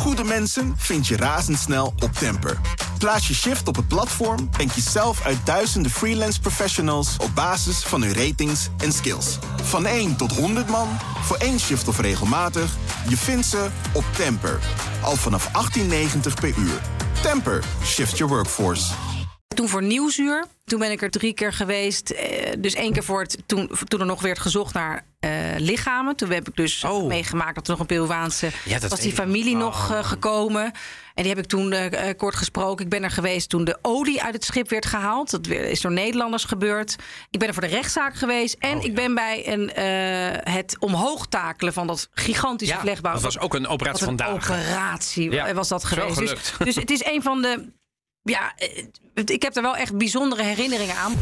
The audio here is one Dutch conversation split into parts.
Goede mensen vind je razendsnel op Temper. Plaats je shift op het platform en kies zelf uit duizenden freelance professionals op basis van hun ratings en skills. Van 1 tot 100 man, voor één shift of regelmatig, je vindt ze op Temper. Al vanaf 18,90 per uur. Temper, shift your workforce. Toen voor Nieuwsuur. Toen ben ik er drie keer geweest. Eh, dus één keer voor het, toen, toen er nog werd gezocht naar eh, lichamen. Toen heb ik dus Oh. meegemaakt dat er nog een Peruaanse... Ja, was die familie nog Oh. eh, gekomen. En die heb ik toen eh, kort gesproken. Ik ben er geweest toen de olie uit het schip werd gehaald. Dat is door Nederlanders gebeurd. Ik ben er voor de rechtszaak geweest. En Oh, ik ben bij een, het omhoog takelen van dat gigantische Ja, vlechtbouw. dat was ook een operatie Wat van een operatie Ja, was dat geweest. Dus, gelukt. dus het is een van de. Ja, ik heb er wel echt bijzondere herinneringen aan.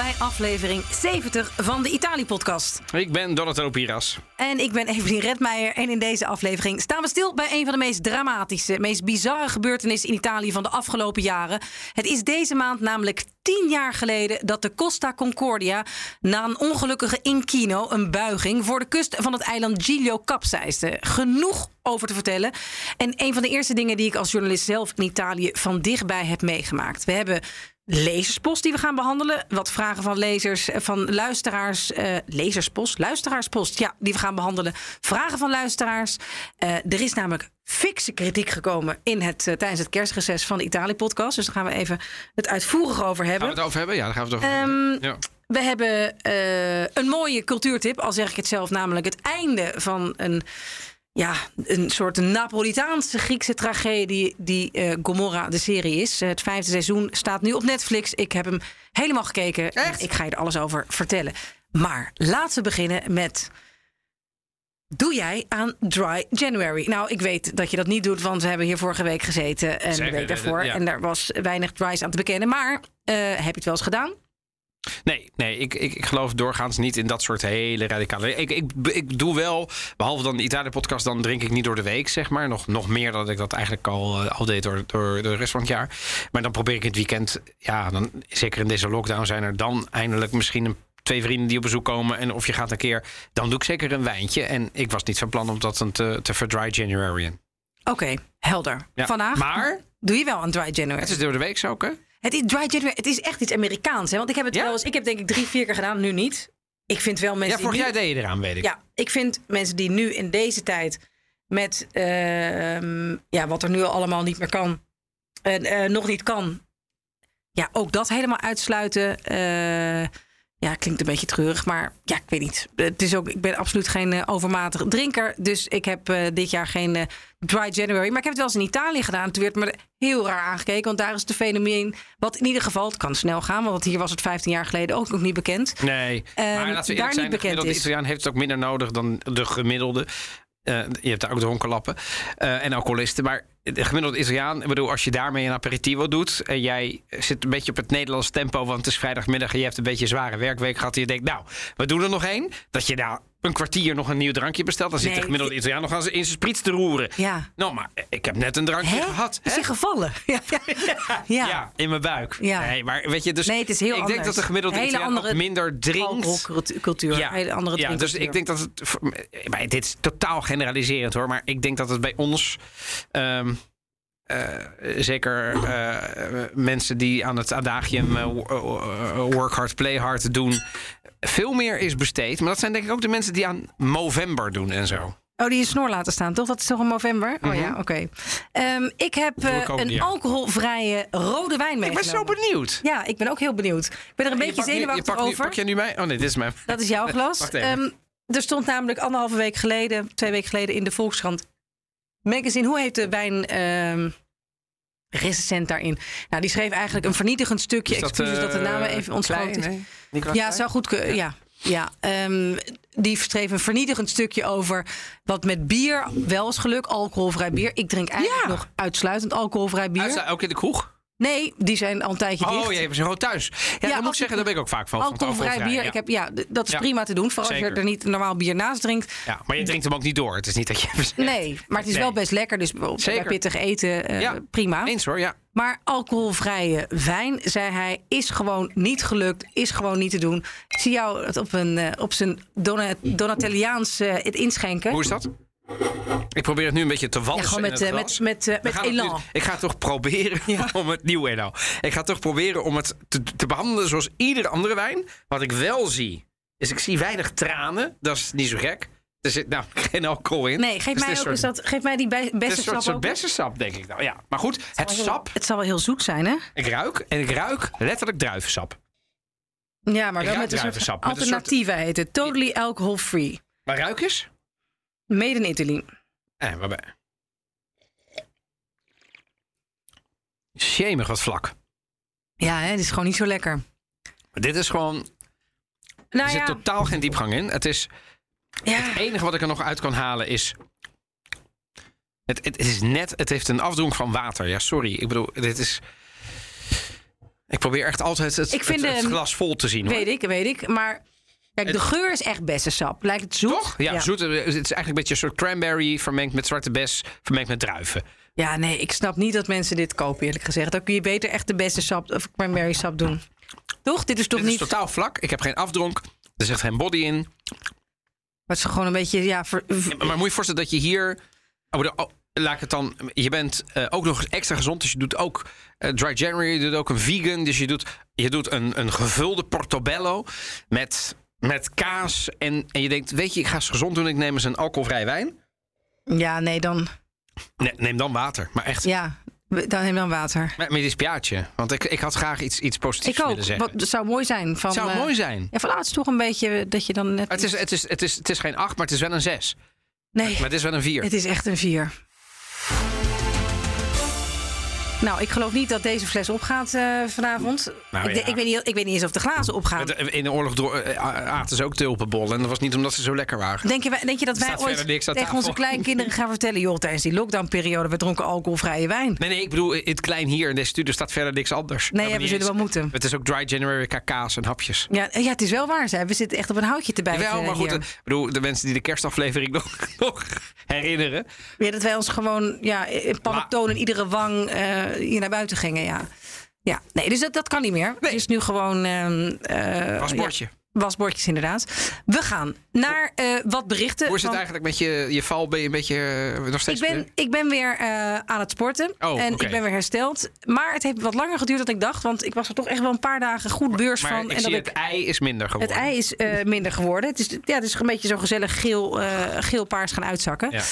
Bij aflevering 70 van de Italië-podcast. Ik ben Donatello Piras. En ik ben Evelien Redmeijer. En in deze aflevering staan we stil bij een van de meest dramatische, meest bizarre gebeurtenissen in Italië van de afgelopen jaren. Het is deze maand namelijk tien jaar geleden dat de Costa Concordia na een ongelukkige inkino, een buiging, voor de kust van het eiland Giglio kapseisde. Genoeg over te vertellen. En een van de eerste dingen die ik als journalist zelf in Italië van dichtbij heb meegemaakt. We hebben lezerspost die we gaan behandelen. Wat vragen van lezers, eh, van luisteraars. eh lezerspost, luisteraarspost, ja, die we gaan behandelen. Vragen van luisteraars. Eh, er is namelijk fikse kritiek gekomen in het, tijdens het kerstreces van de Italië-podcast. Dus daar gaan we even het uitvoerig over Gaan hebben. we het over hebben? Ja, daar gaan we het over Ehm, hebben. Ja. We hebben een mooie cultuurtip, al zeg ik het zelf, namelijk het einde van een, ja, een soort Napolitaanse Griekse tragedie die eh, Gomorra de serie is. Het vijfde seizoen staat nu op Netflix. Ik heb hem helemaal gekeken. Echt? Ik ga je er alles over vertellen. Maar laten we beginnen met. Doe jij aan Dry January? Nou, ik weet dat je dat niet doet, want we hebben hier vorige week gezeten en Zeker, de week daarvoor. ja. En daar was weinig dries aan te bekennen. Maar eh, heb je het wel eens gedaan? Nee, nee ik, ik, ik geloof doorgaans niet in dat soort hele radicale... Ik, ik, ik doe wel, behalve dan de Italië-podcast... dan drink ik niet door de week, zeg maar. Nog, nog meer dan ik dat eigenlijk al, eh, al deed door, door de rest van het jaar. Maar dan probeer ik het weekend... Ja, dan, zeker in deze lockdown zijn er dan eindelijk misschien... een twee vrienden die op bezoek komen en of je gaat een keer... dan doe ik zeker een wijntje. En ik was niet van plan om dat een te, te verdry January. Oké, helder. Ja, Vandaag maar- doe je wel een dry January. Het is door de week zo, hè? Het is dry January. Het is echt iets Amerikaans, hè? Want ik heb het Ja? wel eens. Ik heb denk ik drie, vier keer gedaan, nu niet. Ik vind wel mensen. Ja, vorig jaar nu, deed je eraan, weet ik. Ja, ik vind mensen die nu in deze tijd met ehm, ja, wat er nu al allemaal niet meer kan en eh, nog niet kan. Ja, ook dat helemaal uitsluiten. Ja, klinkt een beetje treurig, maar ja, ik weet niet. Het is ook, ik ben absoluut geen eh, overmatig drinker. Dus ik heb eh, dit jaar geen eh, dry January. Maar ik heb het wel eens in Italië gedaan. Toen werd me heel raar aangekeken. Want daar is het fenomeen. Wat in ieder geval, het kan snel gaan. Want hier was het 15 jaar geleden ook nog niet bekend. Nee, Ehm, maar laten we daar niet zijn, de bekend gemiddelde is. Italiaan heeft het ook minder nodig dan de gemiddelde. Je hebt daar ook dronkenlappen eh en alcoholisten. Maar de gemiddelde Italiaan, ik bedoel, als je daarmee een aperitivo doet... en jij zit een beetje op het Nederlands tempo... want het is vrijdagmiddag en je hebt een beetje een zware werkweek gehad... en je denkt, nou, we doen er nog één. Dat je daar een kwartier nog een nieuw drankje bestelt... dan zit de gemiddelde Italiaan nog aan in zijn spriets te roeren. Ja. Nou, maar ik heb net een drankje Hè? gehad. Is hè? hij gevallen? Ja. ja. Ja. in mijn buik. Ja. Nee, maar weet je, dus Nee, het is heel ik anders. denk dat de gemiddelde Hele Italiaan andere ook minder drinkt. Alcoholcultuur. Hele andere ja dus drinkcultuur. ik denk dat het. Maar dit is totaal generaliserend hoor. Maar ik denk dat het bij ons. ehm, eh, zeker eh, mensen die aan het adagium eh, wo- eh, work hard, play hard doen. Veel meer is besteed. Maar dat zijn denk ik ook de mensen die aan Movember doen en zo. Oh, die een snor laten staan, toch? Dat is toch in november? Oh ja, oké. Ehm, ik heb eh, ik een alcoholvrije rode wijn Ik ben zo benieuwd. Ja, ik ben ook heel benieuwd. Ik ben er een Je beetje je zenuwachtig nu- over. Pak jij nu mij? Oh nee, dit is mijn. Dat is jouw glas. Ehm, er stond namelijk anderhalve week geleden, twee weken geleden in de Volkskrant magazine. Hoe heet de wijn? ehm recensent daarin. Nou, die schreef eigenlijk een vernietigend stukje. Is dat, Excuses dat de eh, naam even ontschoten is. Nee? Ja, het zou goed kunnen. Ja. Ja, ehm, die schreef een vernietigend stukje over wat met bier wel is geluk, alcoholvrij bier. Ik drink eigenlijk Ja. nog uitsluitend alcoholvrij bier. Uitsla- ook in de kroeg? Nee, die zijn al een tijdje dicht. Oh, je hebt ze gewoon thuis. Ja, Ja, dan moet ik zeggen, daar ben ik ook vaak van. Alcoholvrij bier, ja. ik heb, ja, dat is Ja. prima te doen. Vooral als je er niet normaal bier naast drinkt. Ja, maar je drinkt hem ook niet door. Het is niet dat je... Nee, maar het is Nee. wel best lekker. Dus bij pittig eten, eh, Ja. prima. Eens hoor, ja. Maar alcoholvrije wijn, zei hij, is gewoon niet gelukt. Is gewoon niet te doen. Ik zie jou het op, een, eh, op zijn Dona- Donatelliaans eh, het inschenken. Hoe is dat? Ik probeer het nu een beetje te walsen Ja, gewoon met, eh, met, met, eh, met het elan. nu- ik ga toch proberen om het nieuw elan. Ik ga toch proberen om het te, te behandelen zoals iedere andere wijn. Wat ik wel zie, is ik zie weinig tranen. Dat is niet zo gek. Er zit nou geen alcohol in. Nee, geef Dus mij ook eens dat. Geef mij die be- Het is beste een soort, sap bessensap, denk ik nou. Ja, maar goed, het sap. Het zal wel heel zoet zijn, hè? Ik ruik en ik ruik letterlijk druivensap. Ja, maar Ik wel met een soort met alternatieven heet het. Totally alcohol free. Maar ruik eens. Made in Italy. Eh, waarbij. Jemig wat vlak. Ja, hè, het is gewoon niet zo lekker. Maar dit is gewoon. Nou er zit ja, totaal geen diepgang in. Het is. ja. Het enige wat ik er nog uit kan halen is. Het, het, is net. Het heeft een afdronk van water. Ja, sorry. Ik bedoel, dit is. Ik probeer echt altijd het, het, glas vol te zien. Hoor. weet ik, weet ik. Maar kijk, de geur is echt bessensap. Lijkt het zoet? Toch? Ja, zoet. Het is eigenlijk een beetje een soort cranberry vermengd met zwarte bes, vermengd met druiven. Ja, nee, ik snap niet dat mensen dit kopen, eerlijk gezegd. Dan kun je beter echt de beste sap, of cranberry sap doen. Toch? Dit is toch Dit is niet... totaal vlak. Ik heb geen afdronk. Er zit geen body in. Maar het is gewoon een beetje, ja... ver- Maar moet je voorstellen dat je hier. Oh, de- oh, laat ik het dan. Je bent eh, ook nog extra gezond. Dus je doet ook eh, dry January. Je doet ook een vegan. Dus je doet, je doet een, een gevulde portobello. Met, met kaas. En, en je denkt: Weet je, ik ga eens gezond doen. Ik neem eens een alcoholvrij wijn. Ja, nee, dan... Nee, neem dan water. Maar echt. Ja, dan neem dan water. Met, met een spiaatje. Want ik, ik had graag iets, iets positiefs Ik ook. willen zeggen. Wat, het zou mooi zijn. Van, zou eh, mooi zijn. Ja, van laat is toch een beetje dat je dan net... Het is, het, is, het, is, het is geen 8, maar het is wel een 6. nee, Maar het is wel een 4. het is echt een vier. Nou, ik geloof niet dat deze fles opgaat eh, vanavond. Nou ik, ja. ik, weet niet, ik weet niet eens of de glazen opgaan. In de oorlog eh, aten ze ook tulpenbollen. En dat was niet omdat ze zo lekker waren. Denk je, wij- denk je dat wij ooit tegen tafel. onze kleinkinderen gaan vertellen... joh, tijdens die lockdownperiode, we dronken alcoholvrije wijn. Nee, nee, ik bedoel, in het klein hier in deze studio staat verder niks anders. Nee, ja, we zullen wel moeten. Het is ook dry January kaka's en hapjes. Ja, ja, het is wel waar, we zitten echt op een houtje te bijten Jawel, maar goed, ik bedoel, de mensen die de kerstaflevering nog, nog herinneren. Ja, dat wij ons gewoon ja, in pantoon in iedere wang eh, hier naar buiten gingen, ja. Ja, nee, dus dat, dat kan niet meer. Het is nu gewoon... ehm, eh, Wasbordje. ja, wasbordjes, inderdaad. We gaan naar eh, wat berichten. Hoe is het van- eigenlijk met je, je val? Ben je een beetje eh, nog Ik steeds... ben, ik ben weer eh, aan het sporten. Oh, en ik ben weer hersteld. Maar het heeft wat langer geduurd dan ik dacht. Want ik was er toch echt wel een paar dagen goed beurs maar van. ik en zie dat ik, het ei is minder het geworden. ei is eh, minder geworden. Het is, ja, het is een beetje zo gezellig geel, eh, geel-paars gaan uitzakken. Ja.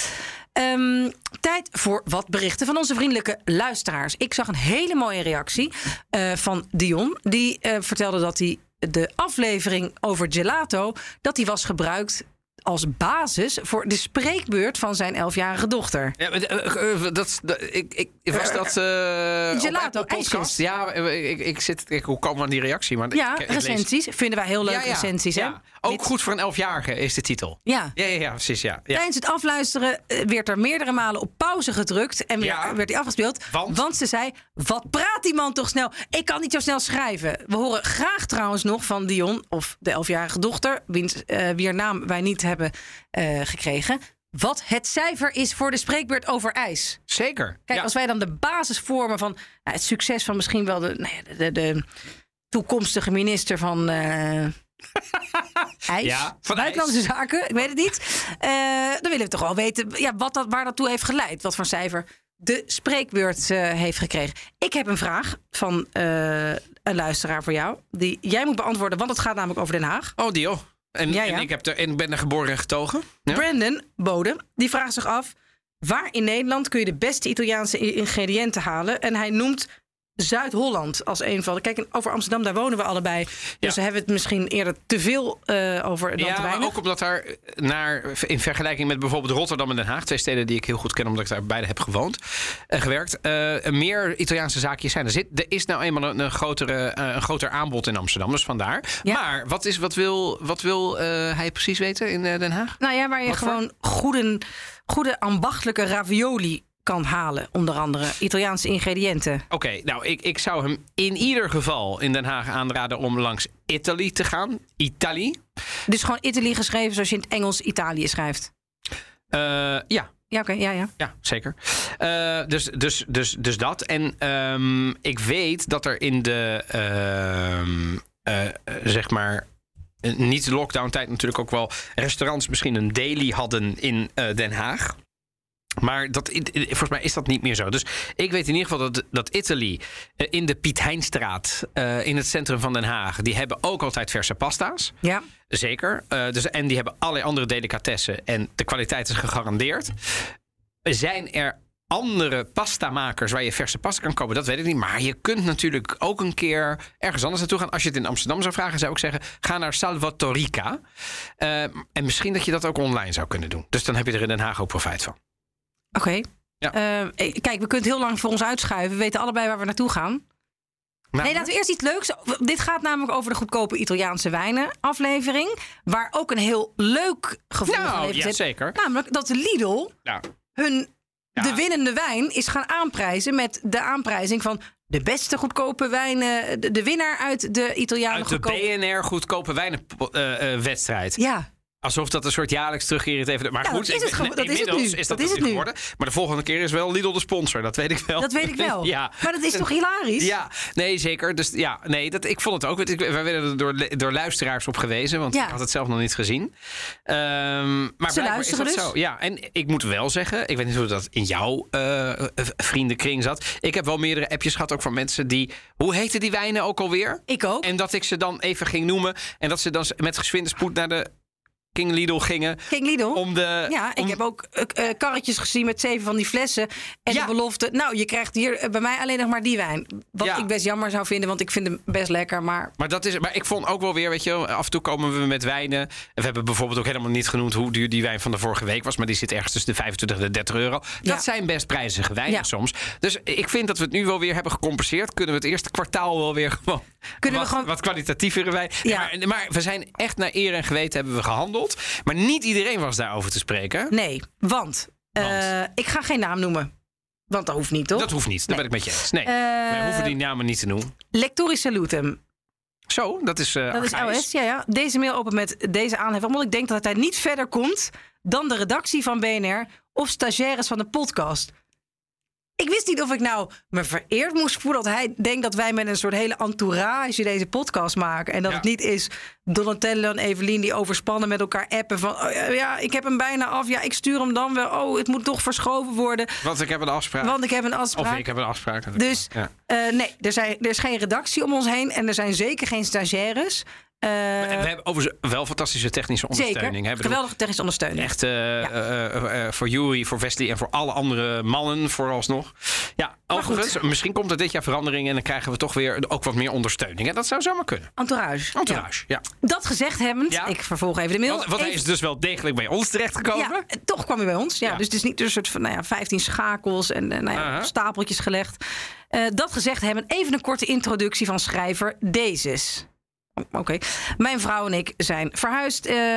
Ehm, tijd voor wat berichten van onze vriendelijke luisteraars. Ik zag een hele mooie reactie eh, van Dion. Die eh, vertelde dat hij de aflevering over gelato... dat die was gebruikt als basis voor de spreekbeurt van zijn elfjarige dochter. Ja, maar, eh, eh, eh, dat, dat- ik, ik, was dat... eh Gelato. Podcast? Ja, ik, ik zit... Ik, hoe we aan die reactie? Maar Ja, ik, lees- recensies. Vinden wij heel leuk, Ja, ja, recensies. Hè? ja. Ook Dit- goed voor een elfjarige is de titel. Ja. Ja, ja, precies, ja. Tijdens het afluisteren werd er meerdere malen op pauze gedrukt en werd hij afgespeeld. Want? ze zei: Wat praat die man toch snel? Ik kan niet zo snel schrijven. We horen graag trouwens nog van Dion, of de elfjarige dochter, wiens, eh wier naam wij niet hebben eh, gekregen. Wat het cijfer is voor de spreekbeurt over ijs. Zeker. Kijk, ja. als wij dan de basis vormen van nou, het succes van misschien wel de, nou ja, de, de, toekomstige minister van eh, ijs, Ja, van buitenlandse zaken, ik weet het niet. Eh, dan willen we toch wel weten ja, wat dat, waar dat toe heeft geleid. Wat voor cijfer de spreekbeurt heeft gekregen. Ik heb een vraag van een luisteraar voor jou. Die jij moet beantwoorden, want het gaat namelijk over Den Haag. Oh, Dio. En, Ja, ja. en ik heb er, en ben er geboren en getogen. Ja? Brandon Bode, die vraagt zich af... waar in Nederland kun je de beste Italiaanse ingrediënten halen? En hij noemt Zuid-Holland als een van de... Kijk, over Amsterdam, daar wonen we allebei. Dus Ja. we hebben het misschien eerder te veel eh, over dan te Ja, maar weinig. ook omdat daar naar, in vergelijking met bijvoorbeeld Rotterdam en Den Haag, twee steden die ik heel goed ken omdat ik daar beide heb gewoond en gewerkt, eh, meer Italiaanse zaakjes zijn. Er, zit, er is nou eenmaal een, een, grotere, eh, een groter aanbod in Amsterdam, dus vandaar. Ja. Maar wat, is, wat wil, wat wil eh, hij precies weten in eh, Den Haag? Nou ja, waar je Wat voor? gewoon goede, goede ambachtelijke ravioli kan halen. Onder andere Italiaanse ingrediënten. Oké, nou, ik, ik zou hem in ieder geval in Den Haag aanraden om langs Italy te gaan. Italië. Dus gewoon Italië geschreven zoals je in het Engels Italië schrijft. Eh, ja. Ja, oké, ja, ja. Ja, zeker. Uh, dus, dus, dus, dus dat. En um, ik weet dat er in de, uh, uh, zeg maar, niet de lockdown tijd natuurlijk ook wel restaurants misschien een daily hadden in Den Haag. Maar dat, volgens mij is dat niet meer zo. Dus ik weet in ieder geval dat, dat Italy in de Piet Heinstraat, in het centrum van Den Haag, die hebben ook altijd verse pasta's. Ja. Zeker. Uh, dus, en die hebben allerlei andere delicatessen. En de kwaliteit is gegarandeerd. Zijn er andere pastamakers waar je verse pasta kan kopen? Dat weet ik niet. Maar je kunt natuurlijk ook een keer ergens anders naartoe gaan. Als je het in Amsterdam zou vragen, zou ik zeggen: ga naar Salvatorica. Uh, en misschien dat je dat ook online zou kunnen doen. Dus dan heb je er in Den Haag ook profijt van. Oké. Okay. Ja. Uh, kijk, we kunnen het heel lang voor ons uitschuiven. We weten allebei waar we naartoe gaan. Nou, nee, laten we eerst iets leuks. Dit gaat namelijk over de goedkope Italiaanse wijnen aflevering. Waar ook een heel leuk gevoel nou, van heeft ja, zeker. Namelijk dat Lidl ja. hun de winnende wijn is gaan aanprijzen met de aanprijzing van de beste goedkope wijnen. De, de winnaar uit de Italiaanse uit de goedkope... BNR goedkope wijnenwedstrijd. Uh, uh, ja. Alsof dat een soort jaarlijks terugkerend even. Maar ja, goed, dat is het, ik, dat is het nu. is dat, dat is het nu geworden. Maar de volgende keer is wel Lidl de sponsor. Dat weet ik wel. Dat weet ik wel. ja. Maar dat is toch hilarisch? Ja, nee, zeker. Dus ja, nee, dat, ik vond het ook. Ik, wij werden er door, door luisteraars op gewezen, want Ja. ik had het zelf nog niet gezien. Ehm, maar is luisteren dat dus? zo. Ja, en ik moet wel zeggen, ik weet niet hoe dat in jouw eh, vriendenkring zat. Ik heb wel meerdere appjes gehad, ook van mensen die. Hoe heten die wijnen ook alweer? Ik ook. En dat ik ze dan even ging noemen. En dat ze dan met geswinde spoed naar de King Lidl gingen. King Lidl. Om de, ja, ik heb ook eh, eh, karretjes gezien met zeven van die flessen. En Ja. de belofte, nou, je krijgt hier eh, bij mij alleen nog maar die wijn. Wat Ja. ik best jammer zou vinden, want ik vind hem best lekker. Maar Maar, dat is, maar ik vond ook wel weer, weet je, af en toe komen we met wijnen. En we hebben bijvoorbeeld ook helemaal niet genoemd hoe duur die wijn van de vorige week was. Maar die zit ergens tussen de 25 en de 30 euro. Dat Ja. zijn best prijzige wijnen soms. Dus ik vind dat we het nu wel weer hebben gecompenseerd. Kunnen we het eerste kwartaal wel weer gewoon. Kunnen we wat, gewoon- wat kwalitatievere wijn. Maar, maar we zijn echt naar eer en geweten hebben we gehandeld. Maar niet iedereen was daarover te spreken. nee, want, eh, Want? ik ga geen naam noemen. Want dat hoeft niet, toch? Dat hoeft niet. Dat ben ik met je eens. Nee. Eh, we hoeven die namen niet te noemen. Lectori salutem. Zo, dat is. eh Dat is. LS, ja, ja. Deze mail open met deze aanhef. Omdat ik denk dat hij niet verder komt dan de redactie van BNR of stagiaires van de podcast. Ik wist niet of ik nou me vereerd moest voelen dat hij denkt dat wij met een soort hele entourage deze podcast maken. En dat Ja. het niet is Donatello en Evelien die overspannen met elkaar appen van oh, ja, ik heb hem bijna af. Ja, ik stuur hem dan wel. Oh, het moet toch verschoven worden. Want ik heb een afspraak. Want ik heb een Of afspraak. ik heb een afspraak. Dus Ja. eh, nee, er, zijn, er is geen redactie om ons heen en er zijn zeker geen stagiaires. Eh, we hebben overigens wel fantastische technische ondersteuning. Zeker. bedoel, Geweldige technische ondersteuning. Echt eh, Ja. eh, voor Jury, voor Wesley en voor alle andere mannen vooralsnog. Ja, overigens, misschien komt er dit jaar verandering en dan krijgen we toch weer ook wat meer ondersteuning. En dat zou zomaar kunnen. Entourage. Entourage, ja. Ja. Dat gezegd hebbend, Ja. ik vervolg even de mail. Want, want hij Even- is dus wel degelijk bij ons terechtgekomen. ja, toch kwam hij bij ons. Ja. Dus het is niet een soort van nou ja, 15 schakels en nou ja, Aha. stapeltjes gelegd. Dat gezegd hebben, even een korte introductie van schrijver Dezes. Oké. Mijn vrouw en ik zijn verhuisd, eh,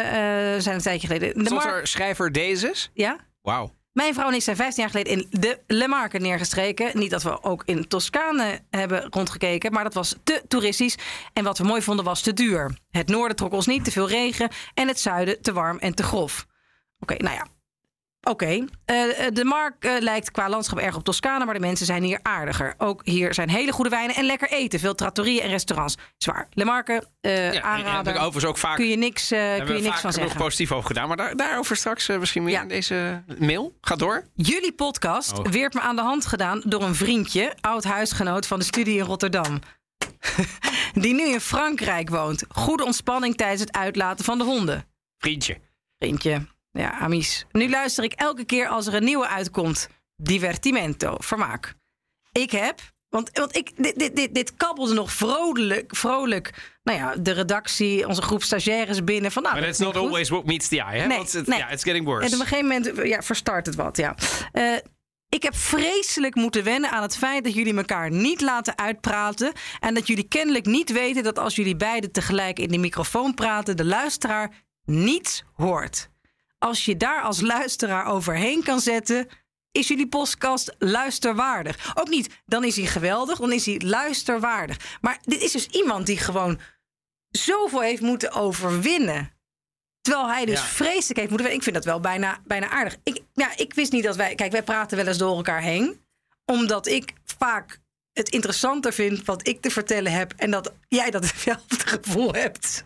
eh, zijn een tijdje geleden. De Stond er schrijver Dezes? Ja? Wauw. Mijn vrouw en ik zijn 15 jaar geleden in de Le Marque neergestreken. Niet dat we ook in Toscane hebben rondgekeken, maar dat was te toeristisch. En wat we mooi vonden was te duur. Het noorden trok ons niet, te veel regen. En het zuiden te warm en te grof. Oké, nou ja. Oké, Eh, de Mark eh, lijkt qua landschap erg op Toscane, maar de mensen zijn hier aardiger. Ook hier zijn hele goede wijnen en lekker eten. Veel trattorieën en restaurants. Zwaar. Le Marque, eh Ja, en- en heb ik ook vaak, kun je niks, eh, kun je niks vaak van nog zeggen. positief over gedaan. Maar daar, daarover straks eh, misschien meer Ja. in deze mail. Ga door. Jullie podcast Oh. werd me aan de hand gedaan door een vriendje, oud huisgenoot van de studie in Rotterdam. Die nu in Frankrijk woont. Goede ontspanning tijdens het uitlaten van de honden. Vriendje. Vriendje, ja, amies. Nu luister ik elke keer als er een nieuwe uitkomt. Divertimento, vermaak. Ik heb, want, want ik, dit, dit, dit, dit kabbelde nog vrolijk, vrolijk. Nou ja, de redactie, onze groep stagiaires binnen. Van, nou, Maar dat that's not goed. always what meets the eye. Hè? Nee, Want het, nee. ja, it's getting worse. En op een gegeven moment ja, verstart het wat. Ja. Eh, ik heb vreselijk moeten wennen aan het feit dat jullie elkaar niet laten uitpraten. En dat jullie kennelijk niet weten dat als jullie beiden tegelijk in de microfoon praten, de luisteraar niets hoort. Als je daar als luisteraar overheen kan zetten, is jullie podcast luisterwaardig. Ook niet, dan is hij geweldig, dan is hij luisterwaardig. Maar dit is dus iemand die gewoon zoveel heeft moeten overwinnen Terwijl hij dus Ja. vreselijk heeft moeten. Ik vind dat wel bijna, bijna aardig. Ik, ja, ik wist niet dat wij. Kijk, wij praten wel eens door elkaar heen. Omdat ik vaak het interessanter vind wat ik te vertellen heb. En dat jij datzelfde gevoel hebt.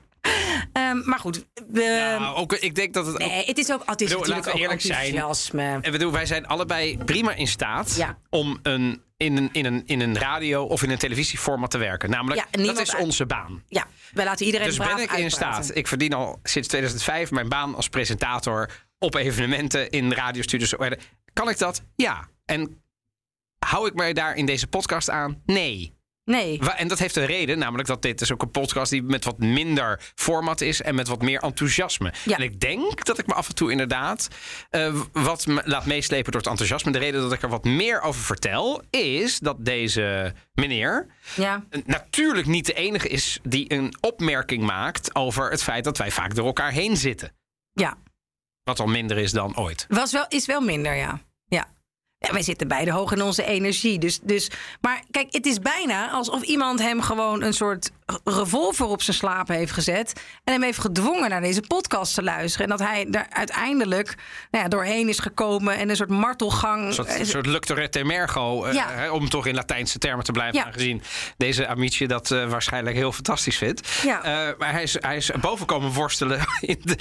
Ehm, maar goed. we- Ja, ook, ik denk dat het ook nee, het is ook. Het is bedoel, natuurlijk laten we ook eerlijk zijn. enthousiasme. En bedoel, wij zijn allebei prima in staat Ja. om een, in, een, in, een, in een radio of in een televisieformat te werken. Namelijk, Ja, dat is onze baan. Ja, wij laten iedereen Dus ben ik in staat. Ik verdien al sinds 2005 mijn baan als presentator op evenementen in radiostudios. Kan ik dat? Ja. En hou ik mij daar in deze podcast aan? Nee. Nee. En dat heeft een reden, namelijk dat dit is ook een podcast die met wat minder format is en met wat meer enthousiasme. Ja. En ik denk dat ik me af en toe inderdaad eh, wat me laat meeslepen door het enthousiasme. De reden dat ik er wat meer over vertel is dat deze meneer Ja. natuurlijk niet de enige is die een opmerking maakt over het feit dat wij vaak door elkaar heen zitten. Ja. Wat al minder is dan ooit. Was wel, is wel minder, ja. Ja. wij zitten beide hoog in onze energie. Dus, dus, maar kijk, het is bijna alsof iemand hem gewoon een soort revolver op zijn slaap heeft gezet. En hem heeft gedwongen naar deze podcast te luisteren. En dat hij daar uiteindelijk nou ja, doorheen is gekomen. En een soort martelgang. Een soort, eh, een soort luctorette emergo, eh, Ja. om toch in Latijnse termen te blijven, Ja. aangezien deze Amici dat eh, waarschijnlijk heel fantastisch vindt. Ja. Maar hij is, hij is boven komen worstelen, in de,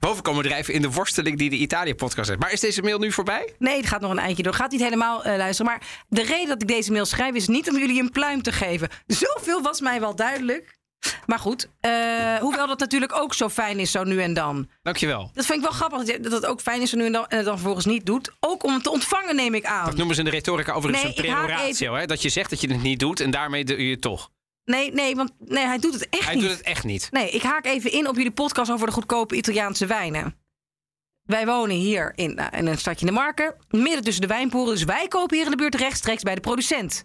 boven komen drijven in de worsteling die de Italië-podcast heeft. Maar is deze mail nu voorbij? Nee, het gaat nog een eindje door. Gaat niet helemaal eh, luisteren. Maar de reden dat ik deze mail schrijf is niet om jullie een pluim te geven. Zoveel was mij wel duidelijk. Maar goed, eh, hoewel dat natuurlijk ook zo fijn is, zo nu en dan. Dankjewel. Dat vind ik wel grappig dat het ook fijn is zo nu en dan, en het dan vervolgens niet doet. Ook om het te ontvangen, neem ik aan. Dat noemen ze in de retorica overigens Nee, een prerogatio. Hè? Dat je zegt dat je het niet doet en daarmee doe je het toch. Nee, nee, want nee, hij doet het echt Hij niet. doet het echt niet. Nee, ik haak even in op jullie podcast over de goedkope Italiaanse wijnen. Wij wonen hier in, nou, in een stadje in de Marken, midden tussen de wijnporen. Dus wij kopen hier in de buurt rechtstreeks bij de producent.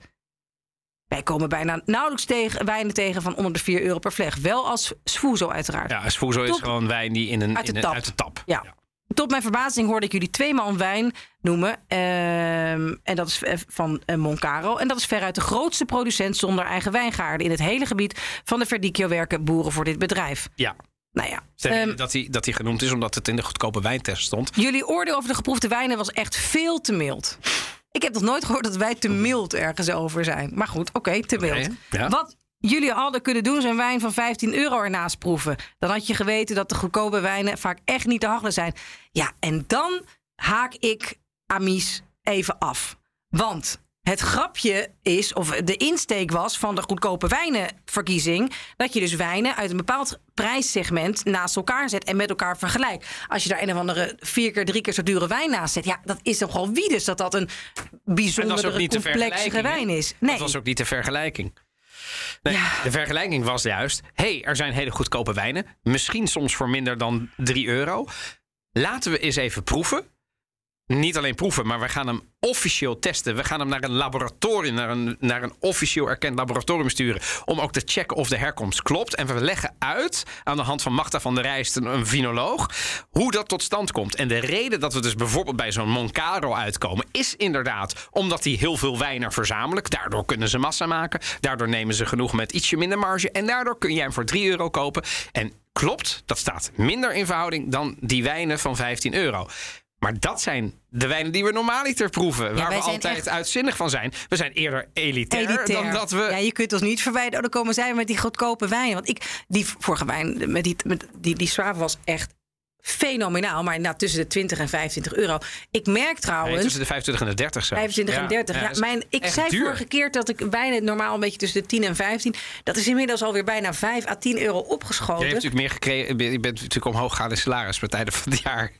Wij komen bijna nauwelijks tegen, wijnen tegen van onder de 4 euro per fles. Wel als sfuso uiteraard. Ja, Sfuso is gewoon wijn die in een, Uit de in een- tap. uit de tap. Ja. Tot mijn verbazing hoorde ik jullie tweemaal een wijn noemen. Ehm, en dat is eh, van eh, Moncaro. En dat is veruit de grootste producent zonder eigen wijngaarden... in het hele gebied van de Verdicchio werken boeren voor dit bedrijf. Ja. Nou ja, ehm, dat, hij, dat hij genoemd is omdat het in de goedkope wijntest stond. jullie oordeel over de geproefde wijnen was echt veel te mild. Ik heb nog nooit gehoord dat wij te mild ergens over zijn. Maar goed, oké, te mild. Ja. Wat jullie hadden kunnen doen, een wijn van 15 euro ernaast proeven. Dan had je geweten dat de goedkope wijnen vaak echt niet te hachelen zijn. Ja, en dan haak ik Amies even af. Want het grapje is, of de insteek was van de goedkope wijnenverkiezing, dat je dus wijnen uit een bepaald prijssegment naast elkaar zet en met elkaar vergelijkt. Als je daar een of andere vier keer, drie keer zo dure wijn naast zet, ja, dat is toch wel wie dus dat dat een bijzondere, complexere wijn is. Nee. Dat was ook niet de vergelijking. Nee, Ja. De vergelijking was juist: hey, er zijn hele goedkope wijnen. Misschien soms voor minder dan 3 euro. Laten we eens even proeven. Niet alleen proeven, maar we gaan hem officieel testen. We gaan hem naar een laboratorium, naar een, naar een officieel erkend laboratorium sturen. Om ook te checken of de herkomst klopt. En we leggen uit aan de hand van Magda van der Rijst, een, vinoloog, hoe dat tot stand komt. En de reden dat we dus bijvoorbeeld bij zo'n Moncaro uitkomen, is inderdaad omdat die heel veel wijnen verzamelen. Daardoor kunnen ze massa maken. Daardoor nemen ze genoeg met ietsje minder marge. En daardoor kun je hem voor 3 euro kopen. En klopt, dat staat minder in verhouding dan die wijnen van 15 euro. Maar dat zijn de wijnen die we normaaliter proeven. waar we altijd echt- uitzinnig van zijn. We zijn eerder elitair, elitair. dan dat we... Ja, je kunt ons niet verwijden. Oh, dan komen zij met die goedkope wijnen. Want ik, die vorige wijn, met die, met die, die Suave was echt fenomenaal. Maar inderdaad tussen de 20 en 25 euro. Ik merk Nee, trouwens... tussen de 25 en de 30 zelfs. 25 en 30. Ja, mijn, ik zei duur. vorige keer dat ik wijnen normaal een beetje tussen de 10 en 15. Dat is inmiddels alweer bijna 5 à 10 euro Je opgeschoten. hebt natuurlijk meer gekregen. Je bent natuurlijk omhoog gegaan in salaris per tijden van het jaar.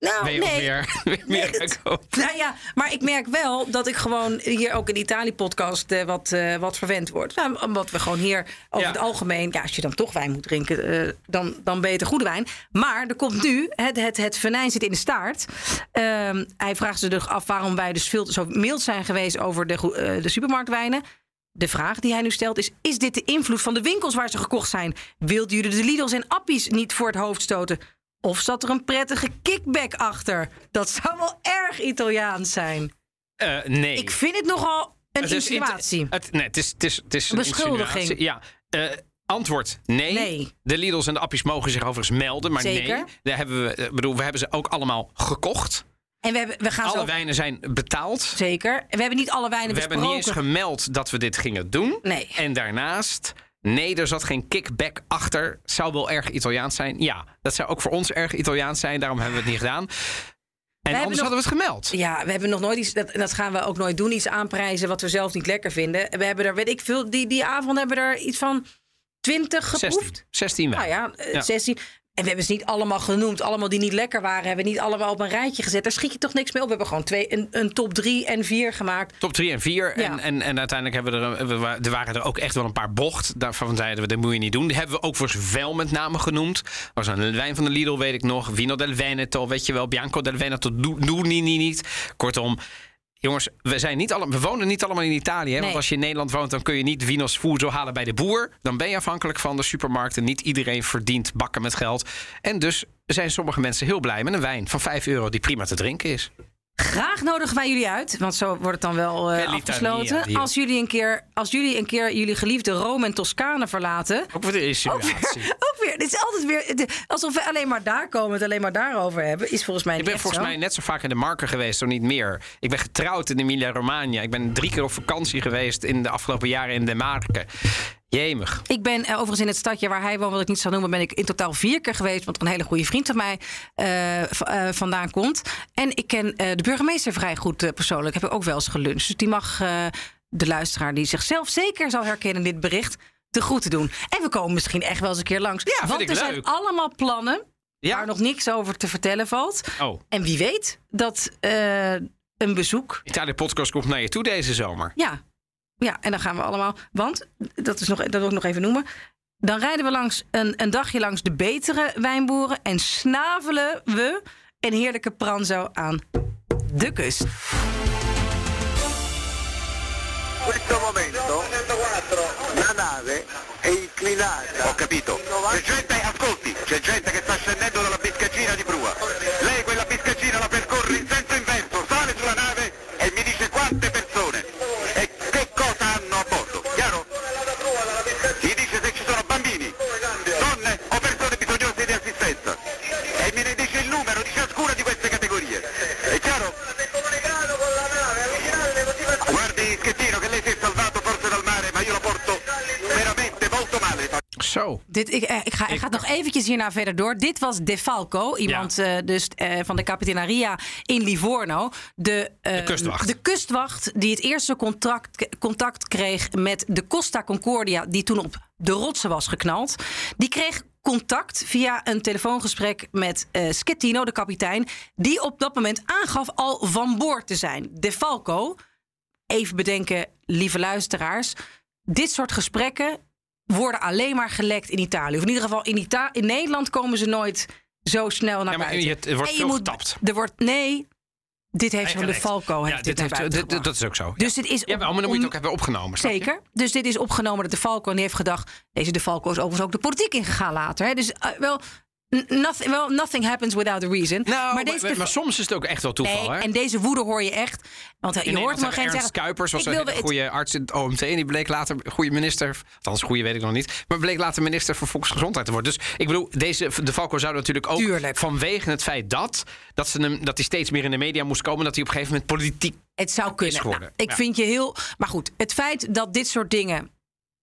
Nou, Ben je Nee, meer het- gekomen. Nou ja, maar ik merk wel dat ik gewoon hier ook in de Italië-podcast eh, wat, eh, wat verwend word. Nou, omdat we gewoon hier over Ja. het algemeen, ja, als je dan toch wijn moet drinken, eh, dan, dan beter goede wijn. Maar er komt nu, het, het, het venijn zit in de staart. Ehm, hij vraagt zich dus af waarom wij dus veel zo mild zijn geweest over de, eh, de supermarktwijnen. De vraag die hij nu stelt is: is dit de invloed van de winkels waar ze gekocht zijn? Wilden jullie de Lidl's en Appies niet voor het hoofd stoten? Of zat er een prettige kickback achter? Dat zou wel erg Italiaans zijn. Eh, nee. Ik vind het nogal een Het insinuatie. Het, nee, het is, het is, het is Een beschuldiging. Ja. Eh, Antwoord nee. Nee. De Lidl's en de Appies mogen zich overigens melden, maar Zeker. nee. Daar hebben we, ik bedoel, we hebben ze ook allemaal gekocht. En we, hebben, we gaan Alle wijnen zijn betaald. Zeker. En we hebben niet alle wijnen We hebben besproken. niet eens gemeld dat we dit gingen doen. Nee. En daarnaast, nee, er zat geen kickback achter. Zou wel erg Italiaans zijn. Ja, dat zou ook voor ons erg Italiaans zijn. Daarom hebben we het niet gedaan. En anders nog- hadden we het gemeld. Ja, we hebben nog nooit iets, dat, dat gaan we ook nooit doen, iets aanprijzen wat we zelf niet lekker vinden. We hebben er, weet ik veel, die, die avond hebben we er iets van 20 geproefd. 16, 16 Nou wijnen. ja, eh, Ja. 16. En we hebben ze niet allemaal genoemd. Allemaal die niet lekker waren, hebben we niet allemaal op een rijtje gezet. Daar schiet je toch niks mee op. We hebben gewoon twee, een, een top 3 en 4 gemaakt. Top 3 en 4. Ja. En, en, en uiteindelijk hebben we er, we wa- er waren er ook echt wel een paar bocht. Daarvan zeiden we, dat moet je niet doen. Die hebben we ook voor wel met name genoemd. Was een wijn van de Lidl, weet ik nog. Vino del Veneto, weet je wel. Bianco del Veneto, doe niet, niet. Kortom, jongens, we, zijn niet alle, we wonen niet allemaal in Italië. Hè? Want als je in Nederland woont, dan kun je niet Vino's Fuso halen bij de boer. Dan ben je afhankelijk van de supermarkten. Niet iedereen verdient bakken met geld. En dus zijn sommige mensen heel blij met een wijn van 5 euro die prima te drinken is. Graag nodigen wij jullie uit, want zo wordt het dan wel eh, afgesloten. hier. Als jullie, een keer, als jullie een keer jullie geliefde Rome en Toscane verlaten. Ook voor de Ook insinuatie. weer, ook weer, dit is altijd weer, alsof we alleen maar daar komen, het alleen maar daarover hebben, is volgens mij Ik ben volgens zo. mij net zo vaak in de marker geweest, zo niet meer. Ik ben getrouwd in Emilia-Romagna. Ik ben drie keer op vakantie geweest in de afgelopen jaren in de Marken. Jemig. Ik ben eh, overigens in het stadje waar hij woont, wat ik niet zal noemen, ben ik in totaal vier keer geweest. Want een hele goede vriend van mij eh, eh, vandaan komt. En ik ken de burgemeester vrij goed persoonlijk. Heb ik ook wel eens geluncht. Dus die mag de luisteraar die zichzelf zeker zal herkennen in dit bericht te groeten doen. En we komen misschien echt wel eens een keer langs. Ja, vind want er zijn allemaal plannen Ja. waar nog niks over te vertellen valt. Oh, En wie weet dat een bezoek Italië Podcast komt naar je toe deze zomer. ja. Ja, en dan gaan we allemaal. Want, dat, is nog, dat wil ik nog even noemen. Dan rijden we langs een, een dagje langs de betere wijnboeren. En snavelen we een heerlijke pranzo aan de kust. In questo momento la nave è inclinata. Ho capito. C'è gente, ascolti, c'è gente che sta scendendo dalla biscaggina di prua. Zo. Dit, ik, eh, ik, ga, ik ga nog eventjes hierna verder door. Dit was De Falco, iemand eh, dus, eh, van de Capitaneria in Livorno. De, De kustwacht. De kustwacht die het eerste contact, contact kreeg met de Costa Concordia... die toen op de rotsen was geknald. Die kreeg contact via een telefoongesprek met Schettino, de kapitein... die op dat moment aangaf al van boord te zijn. De Falco, even bedenken, lieve luisteraars... dit soort gesprekken worden alleen maar gelekt in Italië. Of in ieder geval in, Ita in Nederland komen ze nooit zo snel naar Ja, maar buiten. wordt En je veel moet- getapt. Er wordt, nee, dit heeft van de. Falco heeft Ja, dit, dit heeft, dit- dat is ook zo. Dus dit is ja, maar dan moet je het ook hebben opgenomen. Zeker. Dus dit is opgenomen door de Falco. En die heeft gedacht... Deze de Falco is overigens ook de politiek ingegaan later. Hè? Dus eh, wel, nothing, nothing happens without a reason. Nou, maar, deze maar, soms is het ook echt wel toeval. Nee, hè? en deze woede hoor je echt. Want eh, je hoort hem geen zeggen... Kuipers was een het- goede arts in het OMT. En die bleek later goede minister. Althans, goede weet ik nog niet. Maar bleek later minister voor Volksgezondheid te worden. Dus ik bedoel, deze, de Falco zou natuurlijk ook Tuurlijk. vanwege het feit dat, dat, ze hem, dat hij steeds meer in de media moest komen. Dat hij op een gegeven moment politiek. Het zou kunnen. Nou, ik Ja. vind je heel... Maar goed, het feit dat dit soort dingen...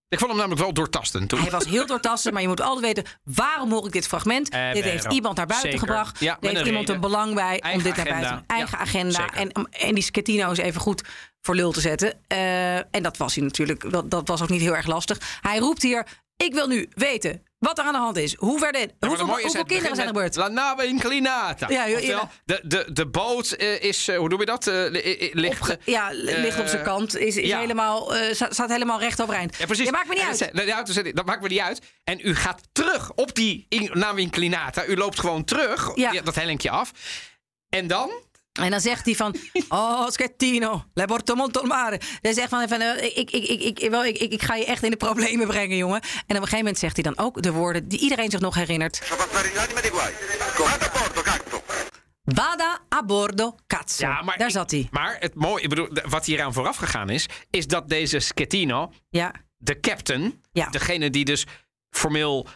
Ik vond hem namelijk wel doortastend toen. Hij was heel doortastend, maar je moet altijd weten... waarom hoor ik dit fragment? Eh, dit heeft iemand naar buiten Zeker. gebracht. Ja, er heeft een iemand reden. een belang bij om Eigen dit naar agenda. buiten... Eigen Ja, agenda. En, en die Schettino is even goed voor lul te zetten. Eh, en dat was hij natuurlijk. Dat, dat was ook niet heel erg lastig. Hij roept hier... Ik wil nu weten wat er aan de hand is. Hoe wat hoeveel, kinderen zijn er gebeurd? La nave inclinata. Ja, joh, Oftewel, ja. de, de, de boot eh, is, eh, hoe noem je dat? Eh, li- ligt, Opge- ja, ligt op zijn kant. Is, helemaal, sta- staat helemaal recht overeind. Ja, precies. Ja, maakt me niet uit. dat dat maakt me niet uit. En u gaat terug op die in- nave inclinata. U loopt gewoon terug, dat hellinkje af. En dan? En dan zegt hij van, oh Schettino, le porto molto al mare. Hij zegt van, van eh, ik, ik, ik, ik, wel, ik, ik, ga je echt in de problemen brengen, jongen. En op een gegeven moment zegt hij dan ook de woorden die iedereen zich nog herinnert. Vado a bordo, cazzo. Vada a bordo, cazzo. Daar zat hij. Maar het mooie, ik bedoel, wat hier aan vooraf gegaan is, is dat deze Schettino, Ja, de captain, Ja. degene die dus formeel